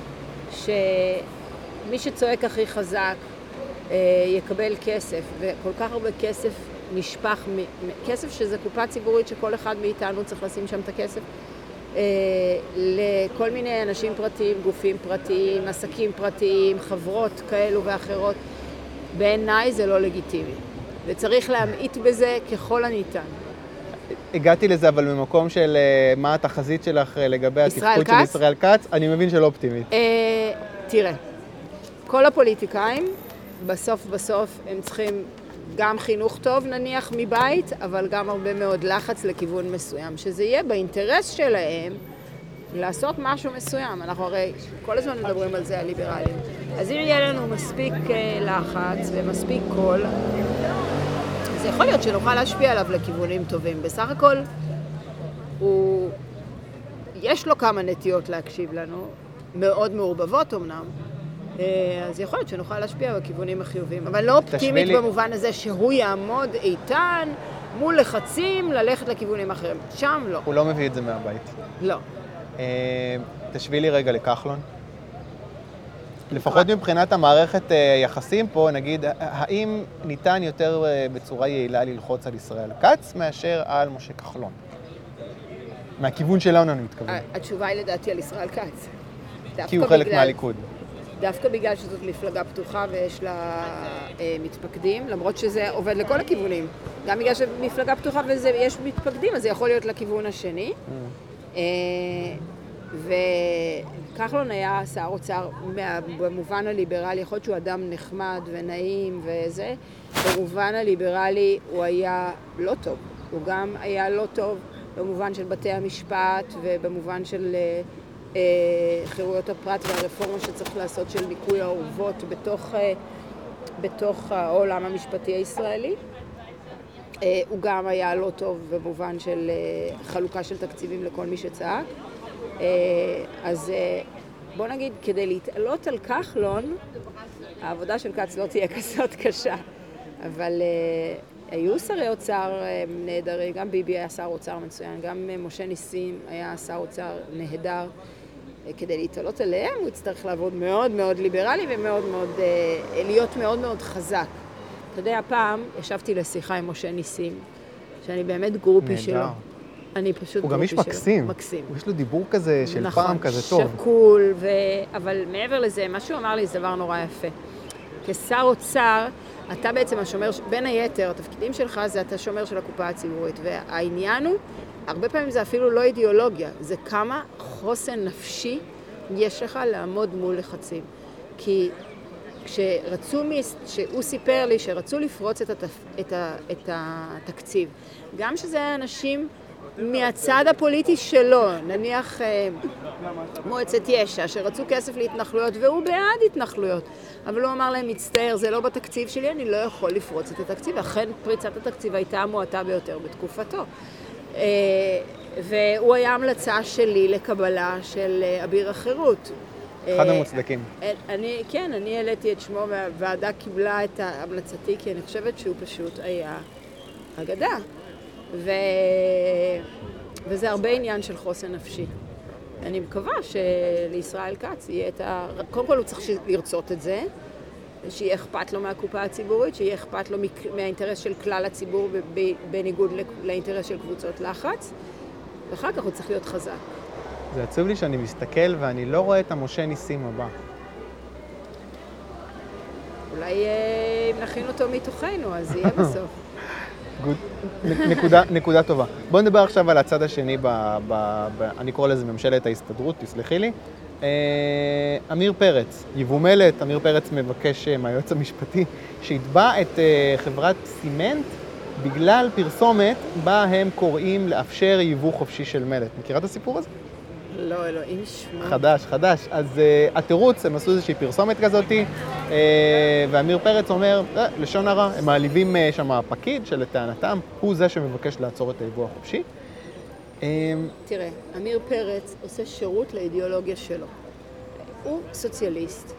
שמי שצועק הכי חזק אה, יקבל כסף, וכל כך הרבה כסף נשפך, כסף שזה קופה ציבורית שכל אחד מאיתנו צריך לשים שם את הכסף, אה, לכל מיני אנשים פרטיים, גופים פרטיים, עסקים פרטיים, חברות כאלו ואחרות, בעיניי זה לא לגיטימי. וצריך להמעיט בזה ככל הניתן. הגעתי לזה אבל ממקום של אה, מה התחזית שלך אה, לגבי התפקוד של? ישראל כץ, אני מבין שלא אופטימית. אה, תראה, כל הפוליטיקאים, בסוף בסוף הם צריכים גם חינוך טוב נניח מבית, אבל גם הרבה מאוד לחץ לכיוון מסוים, שזה יהיה באינטרס שלהם לעשות משהו מסוים. אנחנו הרי כל הזמן מדברים על זה, הליברלים. אז אם יהיה לנו מספיק אה, לחץ ומספיק קול, אז יכול להיות שנוכל להשפיע עליו לכיוונים טובים. בסך הכל, הוא... יש לו כמה נטיות להקשיב לנו, מאוד מעורבבות אמנם, אז יכול להיות שנוכל להשפיע בכיוונים החיוביים. אבל לא אופטימית לי- במובן הזה שהוא יעמוד איתן מול לחצים ללכת לכיוונים אחרים. שם לא. הוא לא מביא את זה מהבית. לא. אה, תשווי לי רגע לכחלון. לפחות מבחינת המערכת אה, יחסים פה, נגיד, האם ניתן יותר אה, בצורה יעילה ללחוץ על ישראל כץ מאשר על משה כחלון? מהכיוון שלנו אני מתכוון. התשובה היא לדעתי על ישראל כץ. כי הוא חלק בגלל- מהליכוד. דווקא בגלל שזאת מפלגה פתוחה ויש לה אה, מתפקדים, למרות שזה עובד לכל הכיוונים. גם בגלל שמפלגה פתוחה ויש מתפקדים, אז זה יכול להיות לכיוון השני. אה, וכחלון היה שר אוצר במובן הליברלי, יכול להיות שהוא אדם נחמד ונעים וזה, במובן הליברלי הוא היה לא טוב. הוא גם היה לא טוב במובן של בתי המשפט ובמובן של אה, חירויות הפרט והרפורמה שצריך לעשות של ניקוי האורוות בתוך, אה, בתוך העולם המשפטי הישראלי. אה, הוא גם היה לא טוב במובן של אה, חלוקה של תקציבים לכל מי שצעק. אה, אז אה, בוא נגיד, כדי להתעלות על כחלון, העבודה של כץ לא תהיה [laughs] כזאת קשה. אבל אה, היו שרי אוצר אה, נהדרים, גם ביבי היה שר אוצר מצוין, גם אה, משה ניסים היה שר אוצר נהדר. כדי להתעלות עליהם הוא יצטרך לעבוד מאוד מאוד ליברלי ומאוד מאוד, אה, להיות מאוד מאוד חזק. אתה יודע, פעם ישבתי לשיחה עם משה ניסים, שאני באמת גרופי נהדר. שלו. אני פשוט הוא גם גרופי איש שלו. מקסים. מקסים. יש לו דיבור כזה של נכון, פעם כזה טוב. שקול, ו... אבל מעבר לזה, מה שהוא אמר לי זה דבר נורא יפה. כשר אוצר, אתה בעצם השומר, בין היתר, התפקידים שלך זה אתה שומר של הקופה הציבורית, והעניין הוא, הרבה פעמים זה אפילו לא אידיאולוגיה, זה כמה חוסן נפשי יש לך לעמוד מול לחצים. כי כשרצו, מס- שהוא סיפר לי שרצו לפרוץ את, התפ... את, ה... את התקציב, גם שזה היה אנשים מהצד הפוליטי שלו, נניח אה, מועצת יש"ע, שרצו כסף להתנחלויות, והוא בעד התנחלויות. אבל הוא אמר להם, מצטער, זה לא בתקציב שלי, אני לא יכול לפרוץ את התקציב. אכן, פריצת התקציב הייתה המועטה ביותר בתקופתו. אה, והוא היה המלצה שלי לקבלה של אה, אביר החירות. אחד אה, המוצדקים. אני, כן, אני העליתי את שמו והוועדה קיבלה את המלצתי, כי אני חושבת שהוא פשוט היה אגדה. ו... וזה הרבה עניין של חוסן נפשי. אני מקווה שלישראל כץ יהיה את ה... קודם כל הוא צריך לרצות את זה, שיהיה אכפת לו מהקופה הציבורית, שיהיה אכפת לו מהאינטרס של כלל הציבור בניגוד לאינטרס של קבוצות לחץ, ואחר כך הוא צריך להיות חזק. זה עצוב לי שאני מסתכל ואני לא רואה את המשה ניסים הבא. אולי אה, אם נכין אותו מתוכנו, אז יהיה [laughs] בסוף. נקודה, נקודה טובה. בואו נדבר עכשיו על הצד השני, ב, ב, ב, אני קורא לזה ממשלת ההסתדרות, תסלחי לי. אה, עמיר פרץ, יבומלת, עמיר פרץ מבקש אה, מהיועץ המשפטי שיתבע את אה, חברת סימנט בגלל פרסומת בה הם קוראים לאפשר יבוא חופשי של מלט. מכירה את הסיפור הזה? לא, אלוהים ישמע. חדש, חדש. אז uh, התירוץ, הם עשו איזושהי פרסומת כזאת, uh, ועמיר פרץ אומר, אה, לשון הרע, הם מעליבים uh, שם פקיד שלטענתם הוא זה שמבקש לעצור את היבוא החופשי. Um, תראה, עמיר פרץ עושה שירות לאידיאולוגיה שלו. הוא סוציאליסט,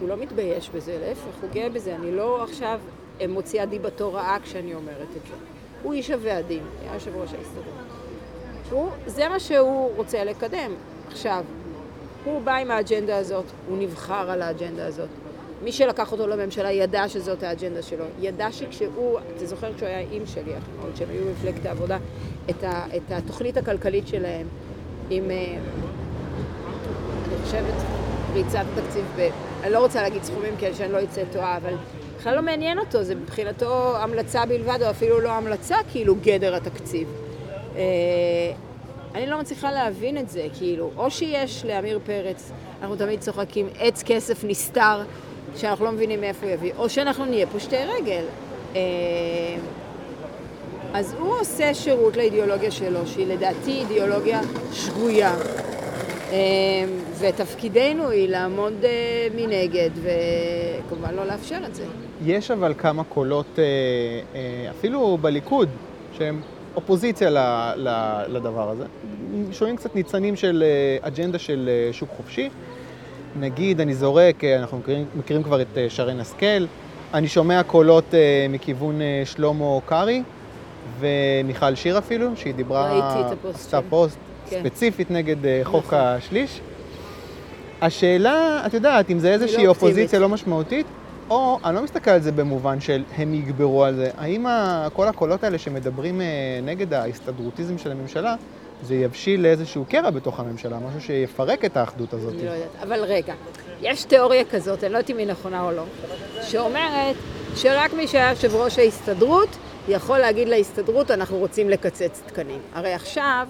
הוא לא מתבייש בזה, להפך, הוא גאה בזה. אני לא עכשיו מוציאה דיבתו רעה כשאני אומרת את זה. הוא איש הוועדים, היה יושב ראש ההסתדרות. הוא, זה מה שהוא רוצה לקדם. עכשיו, הוא בא עם האג'נדה הזאת, הוא נבחר על האג'נדה הזאת. מי שלקח אותו לממשלה ידע שזאת האג'נדה שלו. ידע שכשהוא, אתה זוכר כשהוא היה עם שלי, עוד שהם היו במפלגת העבודה, את, ה, את התוכנית הכלכלית שלהם עם, אה, אני חושבת, פריצת התקציב, ב, אני לא רוצה להגיד סכומים כאלה שאני לא אצא טועה, אבל בכלל לא מעניין אותו, זה מבחינתו המלצה בלבד, או אפילו לא המלצה, כאילו גדר התקציב. אה, אני לא מצליחה להבין את זה, כאילו, או שיש לעמיר פרץ, אנחנו תמיד צוחקים, עץ כסף נסתר, שאנחנו לא מבינים מאיפה הוא יביא, או שאנחנו נהיה פושטי רגל. אה, אז הוא עושה שירות לאידיאולוגיה שלו, שהיא לדעתי אידיאולוגיה שגויה. אה, ותפקידנו היא לעמוד אה, מנגד, וכמובן לא לאפשר את זה. יש אבל כמה קולות, אפילו בליכוד, שהם אופוזיציה לדבר הזה. שומעים קצת ניצנים של אג'נדה של שוק חופשי. נגיד, אני זורק, אה, אנחנו מכירים, מכירים כבר את אה, שרן השכל, אני שומע קולות אה, מכיוון שלמה קרעי ומיכל שיר אפילו, שהיא דיברה, עשתה. פוסט כן. ספציפית נגד חוק נכון. השליש. השאלה, את יודעת, אם זה איזושהי לא אופוזיציה אופטימית. לא משמעותית, או, אני לא מסתכל על זה במובן של הם יגברו על זה, האם כל הקולות האלה שמדברים נגד ההסתדרוטיזם של הממשלה, זה יבשיל לאיזשהו קרע בתוך הממשלה, משהו שיפרק את האחדות הזאת. אני לא יודעת. אבל רגע, יש תיאוריה כזאת, אני לא יודעת אם היא נכונה או לא, שאומרת שרק מי שהיה יושב ראש ההסתדרות יכול להגיד להסתדרות, אנחנו רוצים לקצץ תקנים. הרי עכשיו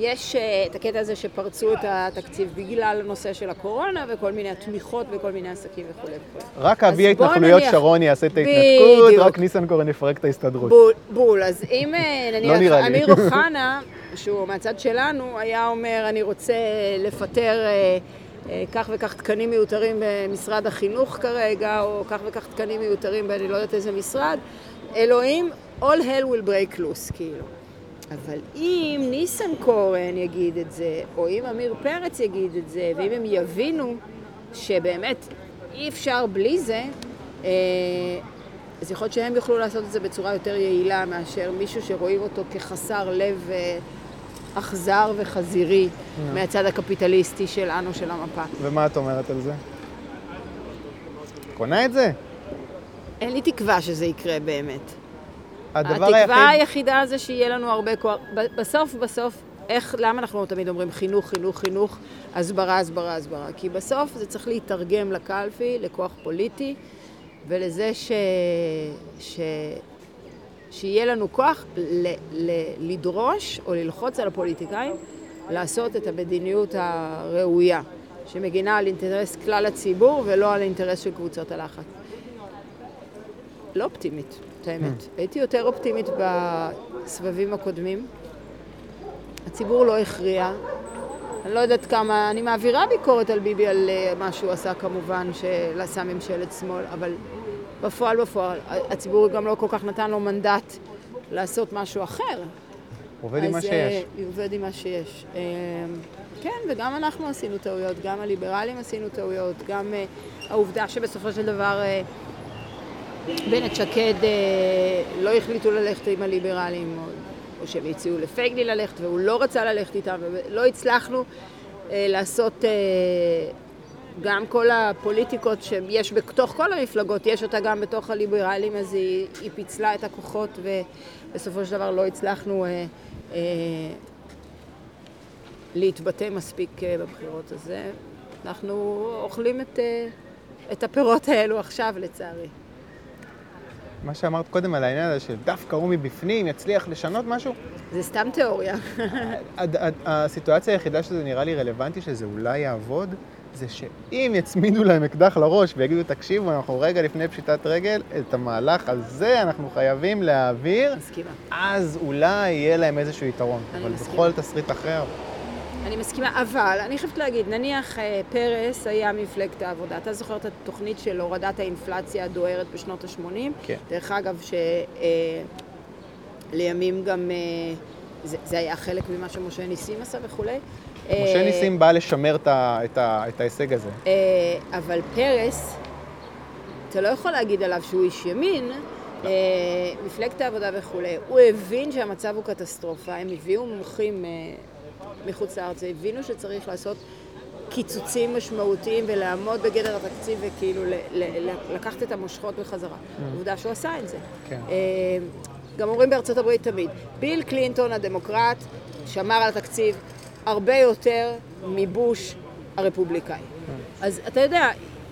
יש אה, את הקטע הזה שפרצו את התקציב בגלל הנושא של הקורונה וכל מיני התמיכות וכל מיני עסקים וכולי וכולי. רק אבי ההתנחלויות נניח- שרון יעשה את ההתנתקות. רק ניסנקורן יפרק את ההסתדרות. בול, בול. אז אם אה, [laughs] לא נניח לי. אמיר אוחנה, שהוא מהצד שלנו, היה אומר, אני רוצה לפטר אה, כך וכך תקנים מיותרים במשרד החינוך כרגע, או כך וכך תקנים מיותרים באני לא יודעת איזה משרד, אלוהים, all hell will break loose, כאילו. אבל אם ניסנקורן יגיד את זה, או אם עמיר פרץ יגיד את זה, ואם הם יבינו שבאמת אי אפשר בלי זה, אה, אז יכול להיות שהם יוכלו לעשות את זה בצורה יותר יעילה מאשר מישהו שרואים אותו כחסר לב אה, אכזר וחזירי מהצד הקפיטליסטי שלנו, של המפה. ומה את אומרת על זה? קונה את זה? אין לי תקווה שזה יקרה באמת. הדבר התקווה היחיד... היחידה זה שיהיה לנו הרבה כוח. בסוף, בסוף, איך, למה אנחנו תמיד אומרים חינוך, חינוך, חינוך, הסברה, הסברה, הסברה? כי בסוף זה צריך להתרגם לקלפי, לכוח פוליטי, ולזה ש... ש... שיהיה לנו כוח ל... ל... לדרוש או ללחוץ על הפוליטיקאים לעשות את המדיניות הראויה, שמגינה על אינטרס כלל הציבור ולא על אינטרס של קבוצות הלחץ. לא אופטימית, את האמת. הייתי יותר אופטימית בסבבים הקודמים. הציבור לא הכריע. אני לא יודעת כמה, אני מעבירה ביקורת על ביבי על אה, מה שהוא עשה כמובן, שעשה ממשלת שמאל, אבל בפועל בפועל, הציבור גם לא כל כך נתן לו מנדט לעשות משהו אחר. עובד עם מה אז, שיש. אה, עובד עם מה שיש. אה, כן, וגם אנחנו עשינו טעויות, גם הליברלים עשינו טעויות, גם אה, העובדה שבסופו של דבר אה, בנט שקד אה, לא החליטו ללכת עם הליברלים, או, או שהם הציעו לפייגלי ללכת והוא לא רצה ללכת איתם, ולא הצלחנו אה, לעשות... אה, גם כל הפוליטיקות שיש בתוך כל המפלגות, יש אותה גם בתוך הליברלים, אז היא, היא פיצלה את הכוחות ובסופו של דבר לא הצלחנו אה, אה, להתבטא מספיק אה, בבחירות. אז אה, אנחנו אוכלים את, אה, את הפירות האלו עכשיו, לצערי. מה שאמרת קודם על העניין הזה של דווקא הוא מבפנים יצליח לשנות משהו, זה סתם תיאוריה. הסיטואציה היחידה שזה נראה לי רלוונטי, שזה אולי יעבוד, זה שאם יצמידו להם אקדח לראש ויגידו, תקשיבו, אנחנו רגע לפני פשיטת רגל, את המהלך הזה אנחנו חייבים להעביר, מסכימה. אז אולי יהיה להם איזשהו יתרון. אבל מסכימה. בכל תסריט אחר, אני מסכימה, אבל אני חייבת להגיד, נניח אה, פרס היה מפלגת העבודה. אתה זוכר את התוכנית של הורדת האינפלציה הדוהרת בשנות ה-80? כן. דרך אגב, שלימים גם... אה, זה, זה היה חלק ממה שמשה ניסים עשה וכולי. משה אה, ניסים בא לשמר את ה- את ה- את ההישג הזה. אה, אבל פרס, אתה לא יכול להגיד עליו שהוא איש ימין, אה, מפלגת העבודה וכולי. הוא הבין שהמצב הוא קטסטרופה, הם הביאו מומחים אה, מחוץ לארץ, הבינו שצריך לעשות קיצוצים משמעותיים ולעמוד בגדר התקציב וכאילו ל- ל- לקחת את המושכות בחזרה. עובדה שהוא עשה את זה. כן. אה, גם אומרים בארצות הברית תמיד, ביל קלינטון הדמוקרט שמר על התקציב הרבה יותר מבוש הרפובליקאי. אז אתה יודע,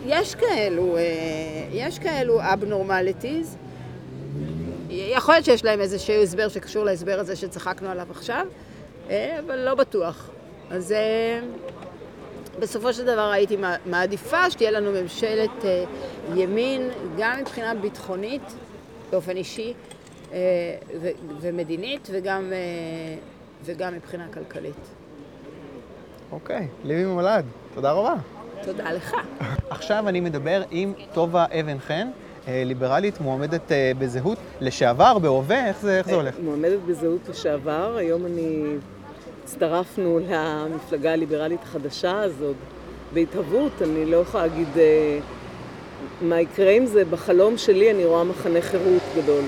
יש כאלו, אה, יש כאלו אבנורמליטיז. יכול להיות שיש להם איזשהו הסבר שקשור להסבר הזה שצחקנו עליו עכשיו, אבל לא בטוח. אז אה, בסופו של דבר הייתי מע- מעדיפה שתהיה לנו ממשלת אה, ימין, גם מבחינה ביטחונית, באופן אישי, אה, ו- ומדינית, וגם, אה, וגם מבחינה כלכלית. אוקיי, ליבי מולד, תודה רבה. תודה לך. [laughs] עכשיו אני מדבר עם טובה אבן חן, אה, ליברלית, מועמדת אה, בזהות, לשעבר, בהווה, איך זה, איך זה הולך? מועמדת בזהות לשעבר, היום אני הצטרפנו למפלגה הליברלית החדשה הזאת בהתהוות, אני לא יכולה להגיד אה, מה יקרה עם זה, בחלום שלי אני רואה מחנה חירות גדול.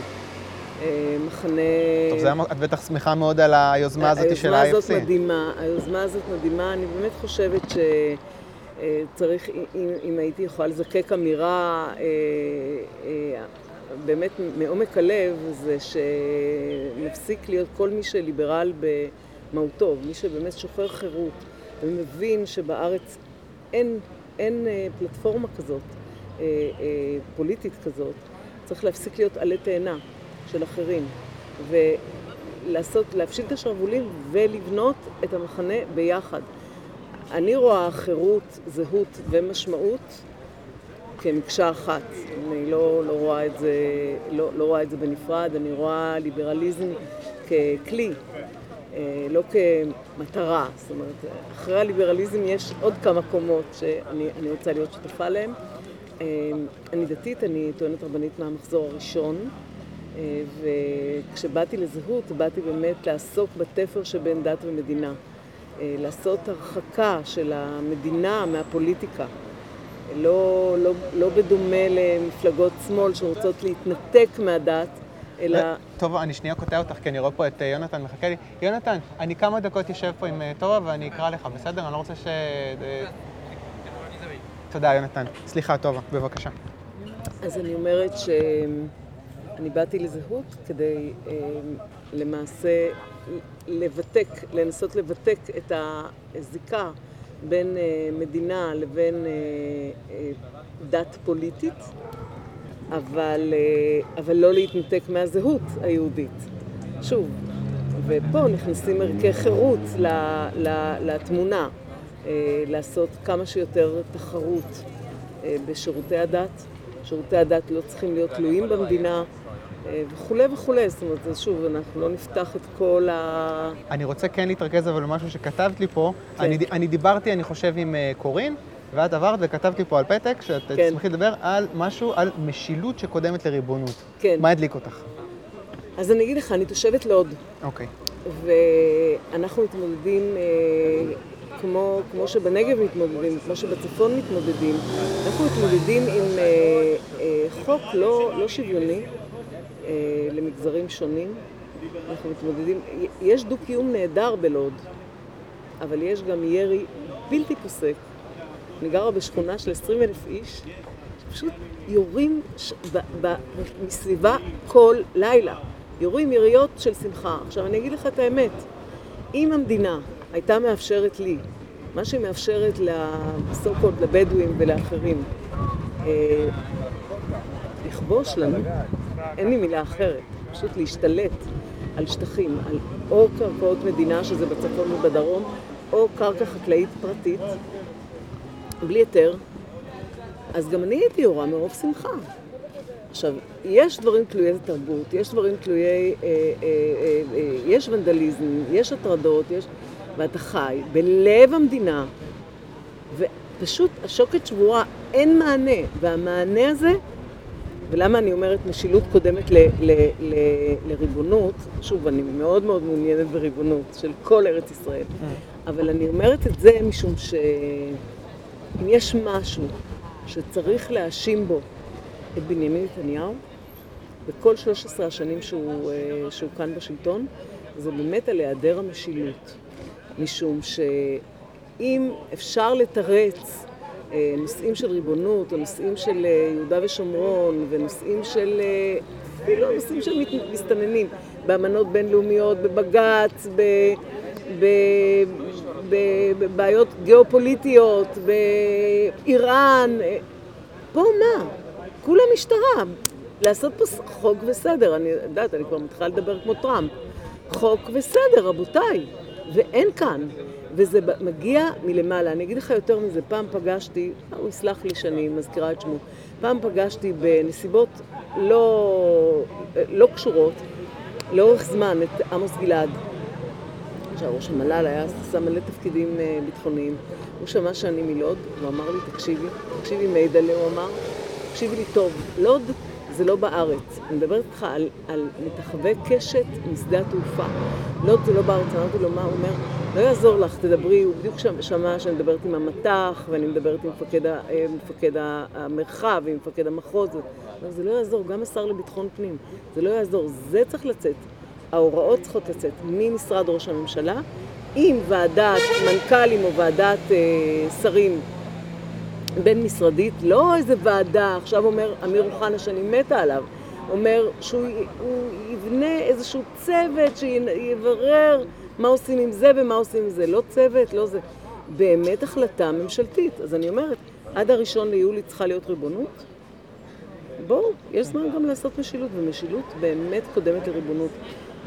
אה, מחנה... טוב, זה, את בטח שמחה מאוד על היוזמה הזאת של היוזמה הזאת ה-IFC. מדהימה, היוזמה הזאת מדהימה, אני באמת חושבת שצריך, אם, אם הייתי יכולה לזקק אמירה אה, אה, באמת מעומק הלב, זה שנפסיק להיות כל מי שליברל במהותו, מי שבאמת שוחר חירות ומבין שבארץ אין, אין אה, פלטפורמה כזאת, אה, אה, פוליטית כזאת, צריך להפסיק להיות עלה תאנה של אחרים. ולעשות, להפשיל את השרוולים ולבנות את המחנה ביחד. אני רואה חירות, זהות ומשמעות כמקשה אחת. אני לא, לא, רואה את זה, לא, לא רואה את זה בנפרד, אני רואה ליברליזם ככלי, לא כמטרה. זאת אומרת, אחרי הליברליזם יש עוד כמה קומות שאני אני רוצה להיות שותפה להן. אה, אני דתית, אני טוענת רבנית מהמחזור הראשון. אה, וכשבאתי לזהות, באתי באמת לעסוק בתפר שבין דת ומדינה. לעשות הרחקה של המדינה מהפוליטיקה. לא, לא, לא בדומה למפלגות שמאל שרוצות להתנתק מהדת, אלא... טוב, אני שנייה קוטע אותך, כי אני רואה פה את יונתן מחכה לי. יונתן, אני כמה דקות יושב פה עם טובה ואני אקרא לך, בסדר? אני לא רוצה ש... תודה, יונתן. סליחה, טובה, בבקשה. אז אני אומרת שאני באתי לזהות כדי למעשה לבתק, לנסות לבתק את הזיקה בין מדינה לבין דת פוליטית, אבל, אבל לא להתנתק מהזהות היהודית. שוב, ופה נכנסים ערכי חירות לתמונה, לעשות כמה שיותר תחרות בשירותי הדת. שירותי הדת לא צריכים להיות תלויים במדינה. וכולי וכולי, זאת אומרת, שוב, אנחנו לא נפתח את כל ה... אני רוצה כן להתרכז אבל במשהו שכתבת לי פה. כן. אני, אני דיברתי, אני חושב, עם קורין, ואת עברת וכתבת לי פה על פתק, שאת כן. תשמחי לדבר על משהו, על משילות שקודמת לריבונות. כן. מה הדליק אותך? אז אני אגיד לך, אני תושבת לוד. אוקיי. ואנחנו מתמודדים, אה, כמו, כמו שבנגב מתמודדים, כמו שבצפון מתמודדים, אנחנו מתמודדים עם אה, אה, חוק לא, לא שוויוני. למגזרים שונים. אנחנו מתמודדים, יש דו-קיום נהדר בלוד, אבל יש גם ירי בלתי פוסק. אני גרה בשכונה של 20 אלף איש, שפשוט יורים ש... ב... ב... מסביבה כל לילה. יורים יריות של שמחה. עכשיו, אני אגיד לך את האמת, אם המדינה הייתה מאפשרת לי, מה שהיא מאפשרת לסוקות, לבדואים ולאחרים, אה, לכבוש לנו, אין לי מילה אחרת, פשוט להשתלט על שטחים, על או קרקעות מדינה, שזה בצפון ובדרום, או קרקע חקלאית פרטית, בלי היתר, אז גם אני הייתי יורה מרוב שמחה. עכשיו, יש דברים תלויי תרבות, יש דברים תלויי... אה, אה, אה, אה, יש ונדליזם, יש הטרדות, יש... ואתה חי בלב המדינה, ופשוט השוקת שבורה, אין מענה, והמענה הזה ולמה אני אומרת משילות קודמת ל, ל, ל, לריבונות? שוב, אני מאוד מאוד מעוניינת בריבונות של כל ארץ ישראל. אבל אני אומרת את זה משום שאם יש משהו שצריך להאשים בו את בנימין נתניהו, בכל 13 השנים שהוא, אה, שהוא כאן בשלטון, זה באמת על היעדר המשילות. משום שאם אפשר לתרץ אה, נושאים של ריבונות, או נושאים של אה, יהודה ושומרון, ונושאים של... אפילו נושאים של מסתננים, באמנות בינלאומיות, בבג"ץ, בבעיות גיאופוליטיות, באיראן. פה מה? כולה משטרה. לעשות פה חוק וסדר. אני יודעת, אני כבר מתחילה לדבר כמו טראמפ. חוק וסדר, רבותיי. ואין כאן. וזה מגיע מלמעלה. אני אגיד לך יותר מזה, פעם פגשתי, הוא יסלח לי שאני מזכירה את שמו, פעם פגשתי בנסיבות לא, לא קשורות, לאורך זמן, את עמוס גלעד. עכשיו, ראש המל"ל היה עשה מלא תפקידים אה, ביטחוניים. הוא שמע שאני מלוד, הוא אמר לי, תקשיבי, תקשיבי מידלה, הוא אמר, תקשיבי לי טוב, לוד זה לא בארץ. אני מדברת איתך על, על מתחווי קשת משדה התעופה. לוד זה לא בארץ, אמרתי לו, מה הוא אומר? לא יעזור לך, תדברי, הוא בדיוק שמע שאני מדברת עם המט"ח, ואני מדברת עם מפקד, אה, מפקד המרחב, עם מפקד המחוז. זה לא יעזור, גם השר לביטחון פנים, זה לא יעזור, זה צריך לצאת. ההוראות צריכות לצאת ממשרד ראש הממשלה, עם ועדת מנכ"לים או ועדת אה, שרים בין-משרדית, לא איזה ועדה, עכשיו אומר אמיר אוחנה שאני מתה עליו, אומר שהוא יבנה איזשהו צוות שיברר מה עושים עם זה ומה עושים עם זה. לא צוות, לא זה. באמת החלטה ממשלתית. אז אני אומרת, עד הראשון ליולי צריכה להיות ריבונות? בואו, יש זמן גם לעשות משילות, ומשילות באמת קודמת לריבונות.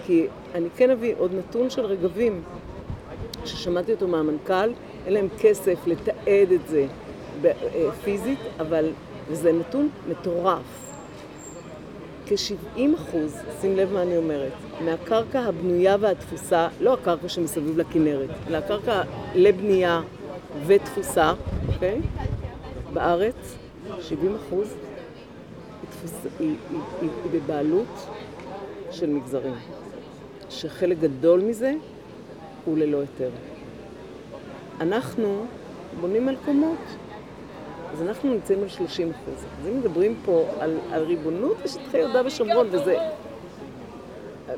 כי אני כן אביא עוד נתון של רגבים, ששמעתי אותו מהמנכ"ל, אין להם כסף לתעד את זה אה, פיזית, אבל זה נתון מטורף. כ-70 אחוז, שים לב מה אני אומרת, מהקרקע הבנויה והתפוסה, לא הקרקע שמסביב לכנרת, אלא הקרקע לבנייה ותפוסה, אוקיי? בארץ, 70 אחוז היא, היא, היא, היא בבעלות של מגזרים, שחלק גדול מזה הוא ללא היתר. אנחנו בונים על קומות, אז אנחנו נמצאים על 30 אחוז. אז אם מדברים פה על, על ריבונות בשטחי יהודה ושומרון, וזה...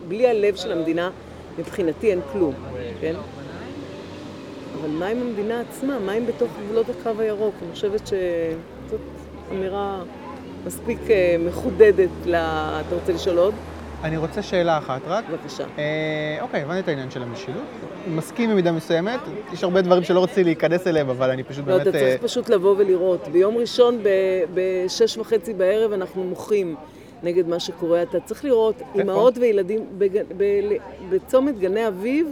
בלי הלב של המדינה, מבחינתי אין כלום, כן? אבל מה עם המדינה עצמה? מה עם בתוך גבולות הקו הירוק? אני חושבת שזאת אמירה מספיק אה, מחודדת. ל... אתה רוצה לשאול עוד? אני רוצה שאלה אחת רק. בבקשה. אה, אוקיי, הבנתי את העניין של המשילות. מסכים במידה מסוימת. יש הרבה דברים שלא רציתי להיכנס אליהם, אבל אני פשוט לא, באמת... אתה אה, צריך פשוט לבוא ולראות. ביום ראשון בשש וחצי בערב אנחנו מוחים נגד מה שקורה. אתה צריך לראות אימהות וילדים בג- ב- בצומת גני אביב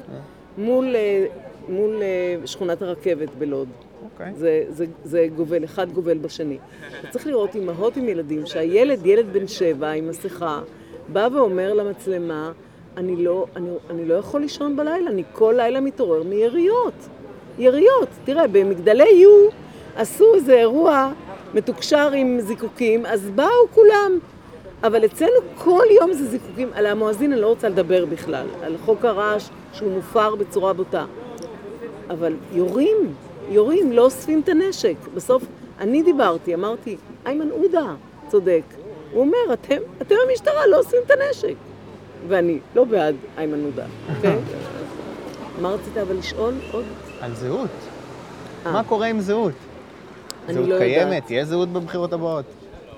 מול, אה, מול אה, שכונת הרכבת בלוד. אוקיי. זה, זה, זה גובל, אחד גובל בשני. אתה צריך לראות אימהות עם ילדים, שהילד, ילד בן שבע עם מסכה, בא ואומר למצלמה, אני לא, אני, אני לא יכול לישון בלילה, אני כל לילה מתעורר מיריות. יריות. תראה, במגדלי יו עשו איזה אירוע מתוקשר עם זיקוקים, אז באו כולם. אבל אצלנו כל יום זה זיקוקים. על המואזין אני לא רוצה לדבר בכלל, על חוק הרעש שהוא מופר בצורה בוטה. אבל יורים, יורים, לא אוספים את הנשק. בסוף, אני דיברתי, אמרתי, איימן עודה צודק. הוא אומר, אתם, אתם המשטרה, לא אוספים את הנשק. ואני לא בעד איימן עודה, אוקיי? [laughs] מה רצית אבל לשאול עוד? על זהות. אה. מה קורה עם זהות? אני זהות לא קיימת? תהיה זהות בבחירות הבאות?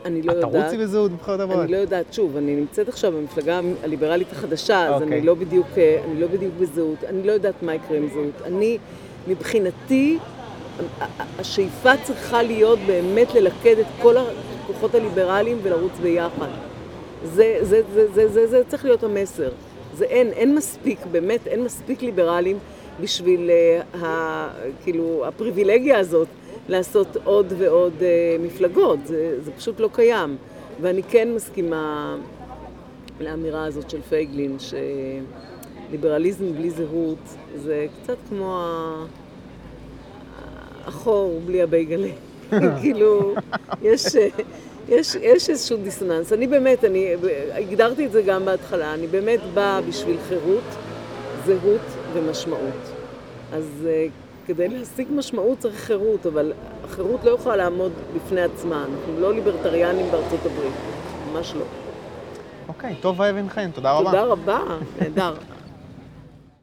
אני לא יודעת. תרוצי בזהות בבחירות הבאות? אני לא יודעת, שוב, אני נמצאת עכשיו במפלגה הליברלית החדשה, אז אוקיי. אני לא בדיוק, אה, אני לא בדיוק בזהות, אני לא יודעת מה יקרה עם זהות. אני, מבחינתי, השאיפה צריכה להיות באמת ללכד את כל הכוחות הליברליים ולרוץ ביחד. זה, זה, זה, זה, זה, זה צריך להיות המסר. זה אין, אין מספיק, באמת, אין מספיק ליברלים בשביל, uh, ה, כאילו, הפריבילגיה הזאת לעשות עוד ועוד uh, מפלגות. זה, זה פשוט לא קיים. ואני כן מסכימה לאמירה הזאת של פייגלין, שליברליזם בלי זהות זה קצת כמו החור בלי הבייגלה. [laughs] כאילו, יש, יש, יש איזשהו דיסוננס. אני באמת, אני הגדרתי את זה גם בהתחלה, אני באמת באה בשביל חירות, זהות ומשמעות. אז אה, כדי להשיג משמעות צריך חירות, אבל החירות לא יכולה לעמוד בפני עצמה. אנחנו לא ליברטריאנים בארצות הברית, ממש לא. אוקיי, טוב ואבן חן, תודה רבה. תודה רבה, נהדר.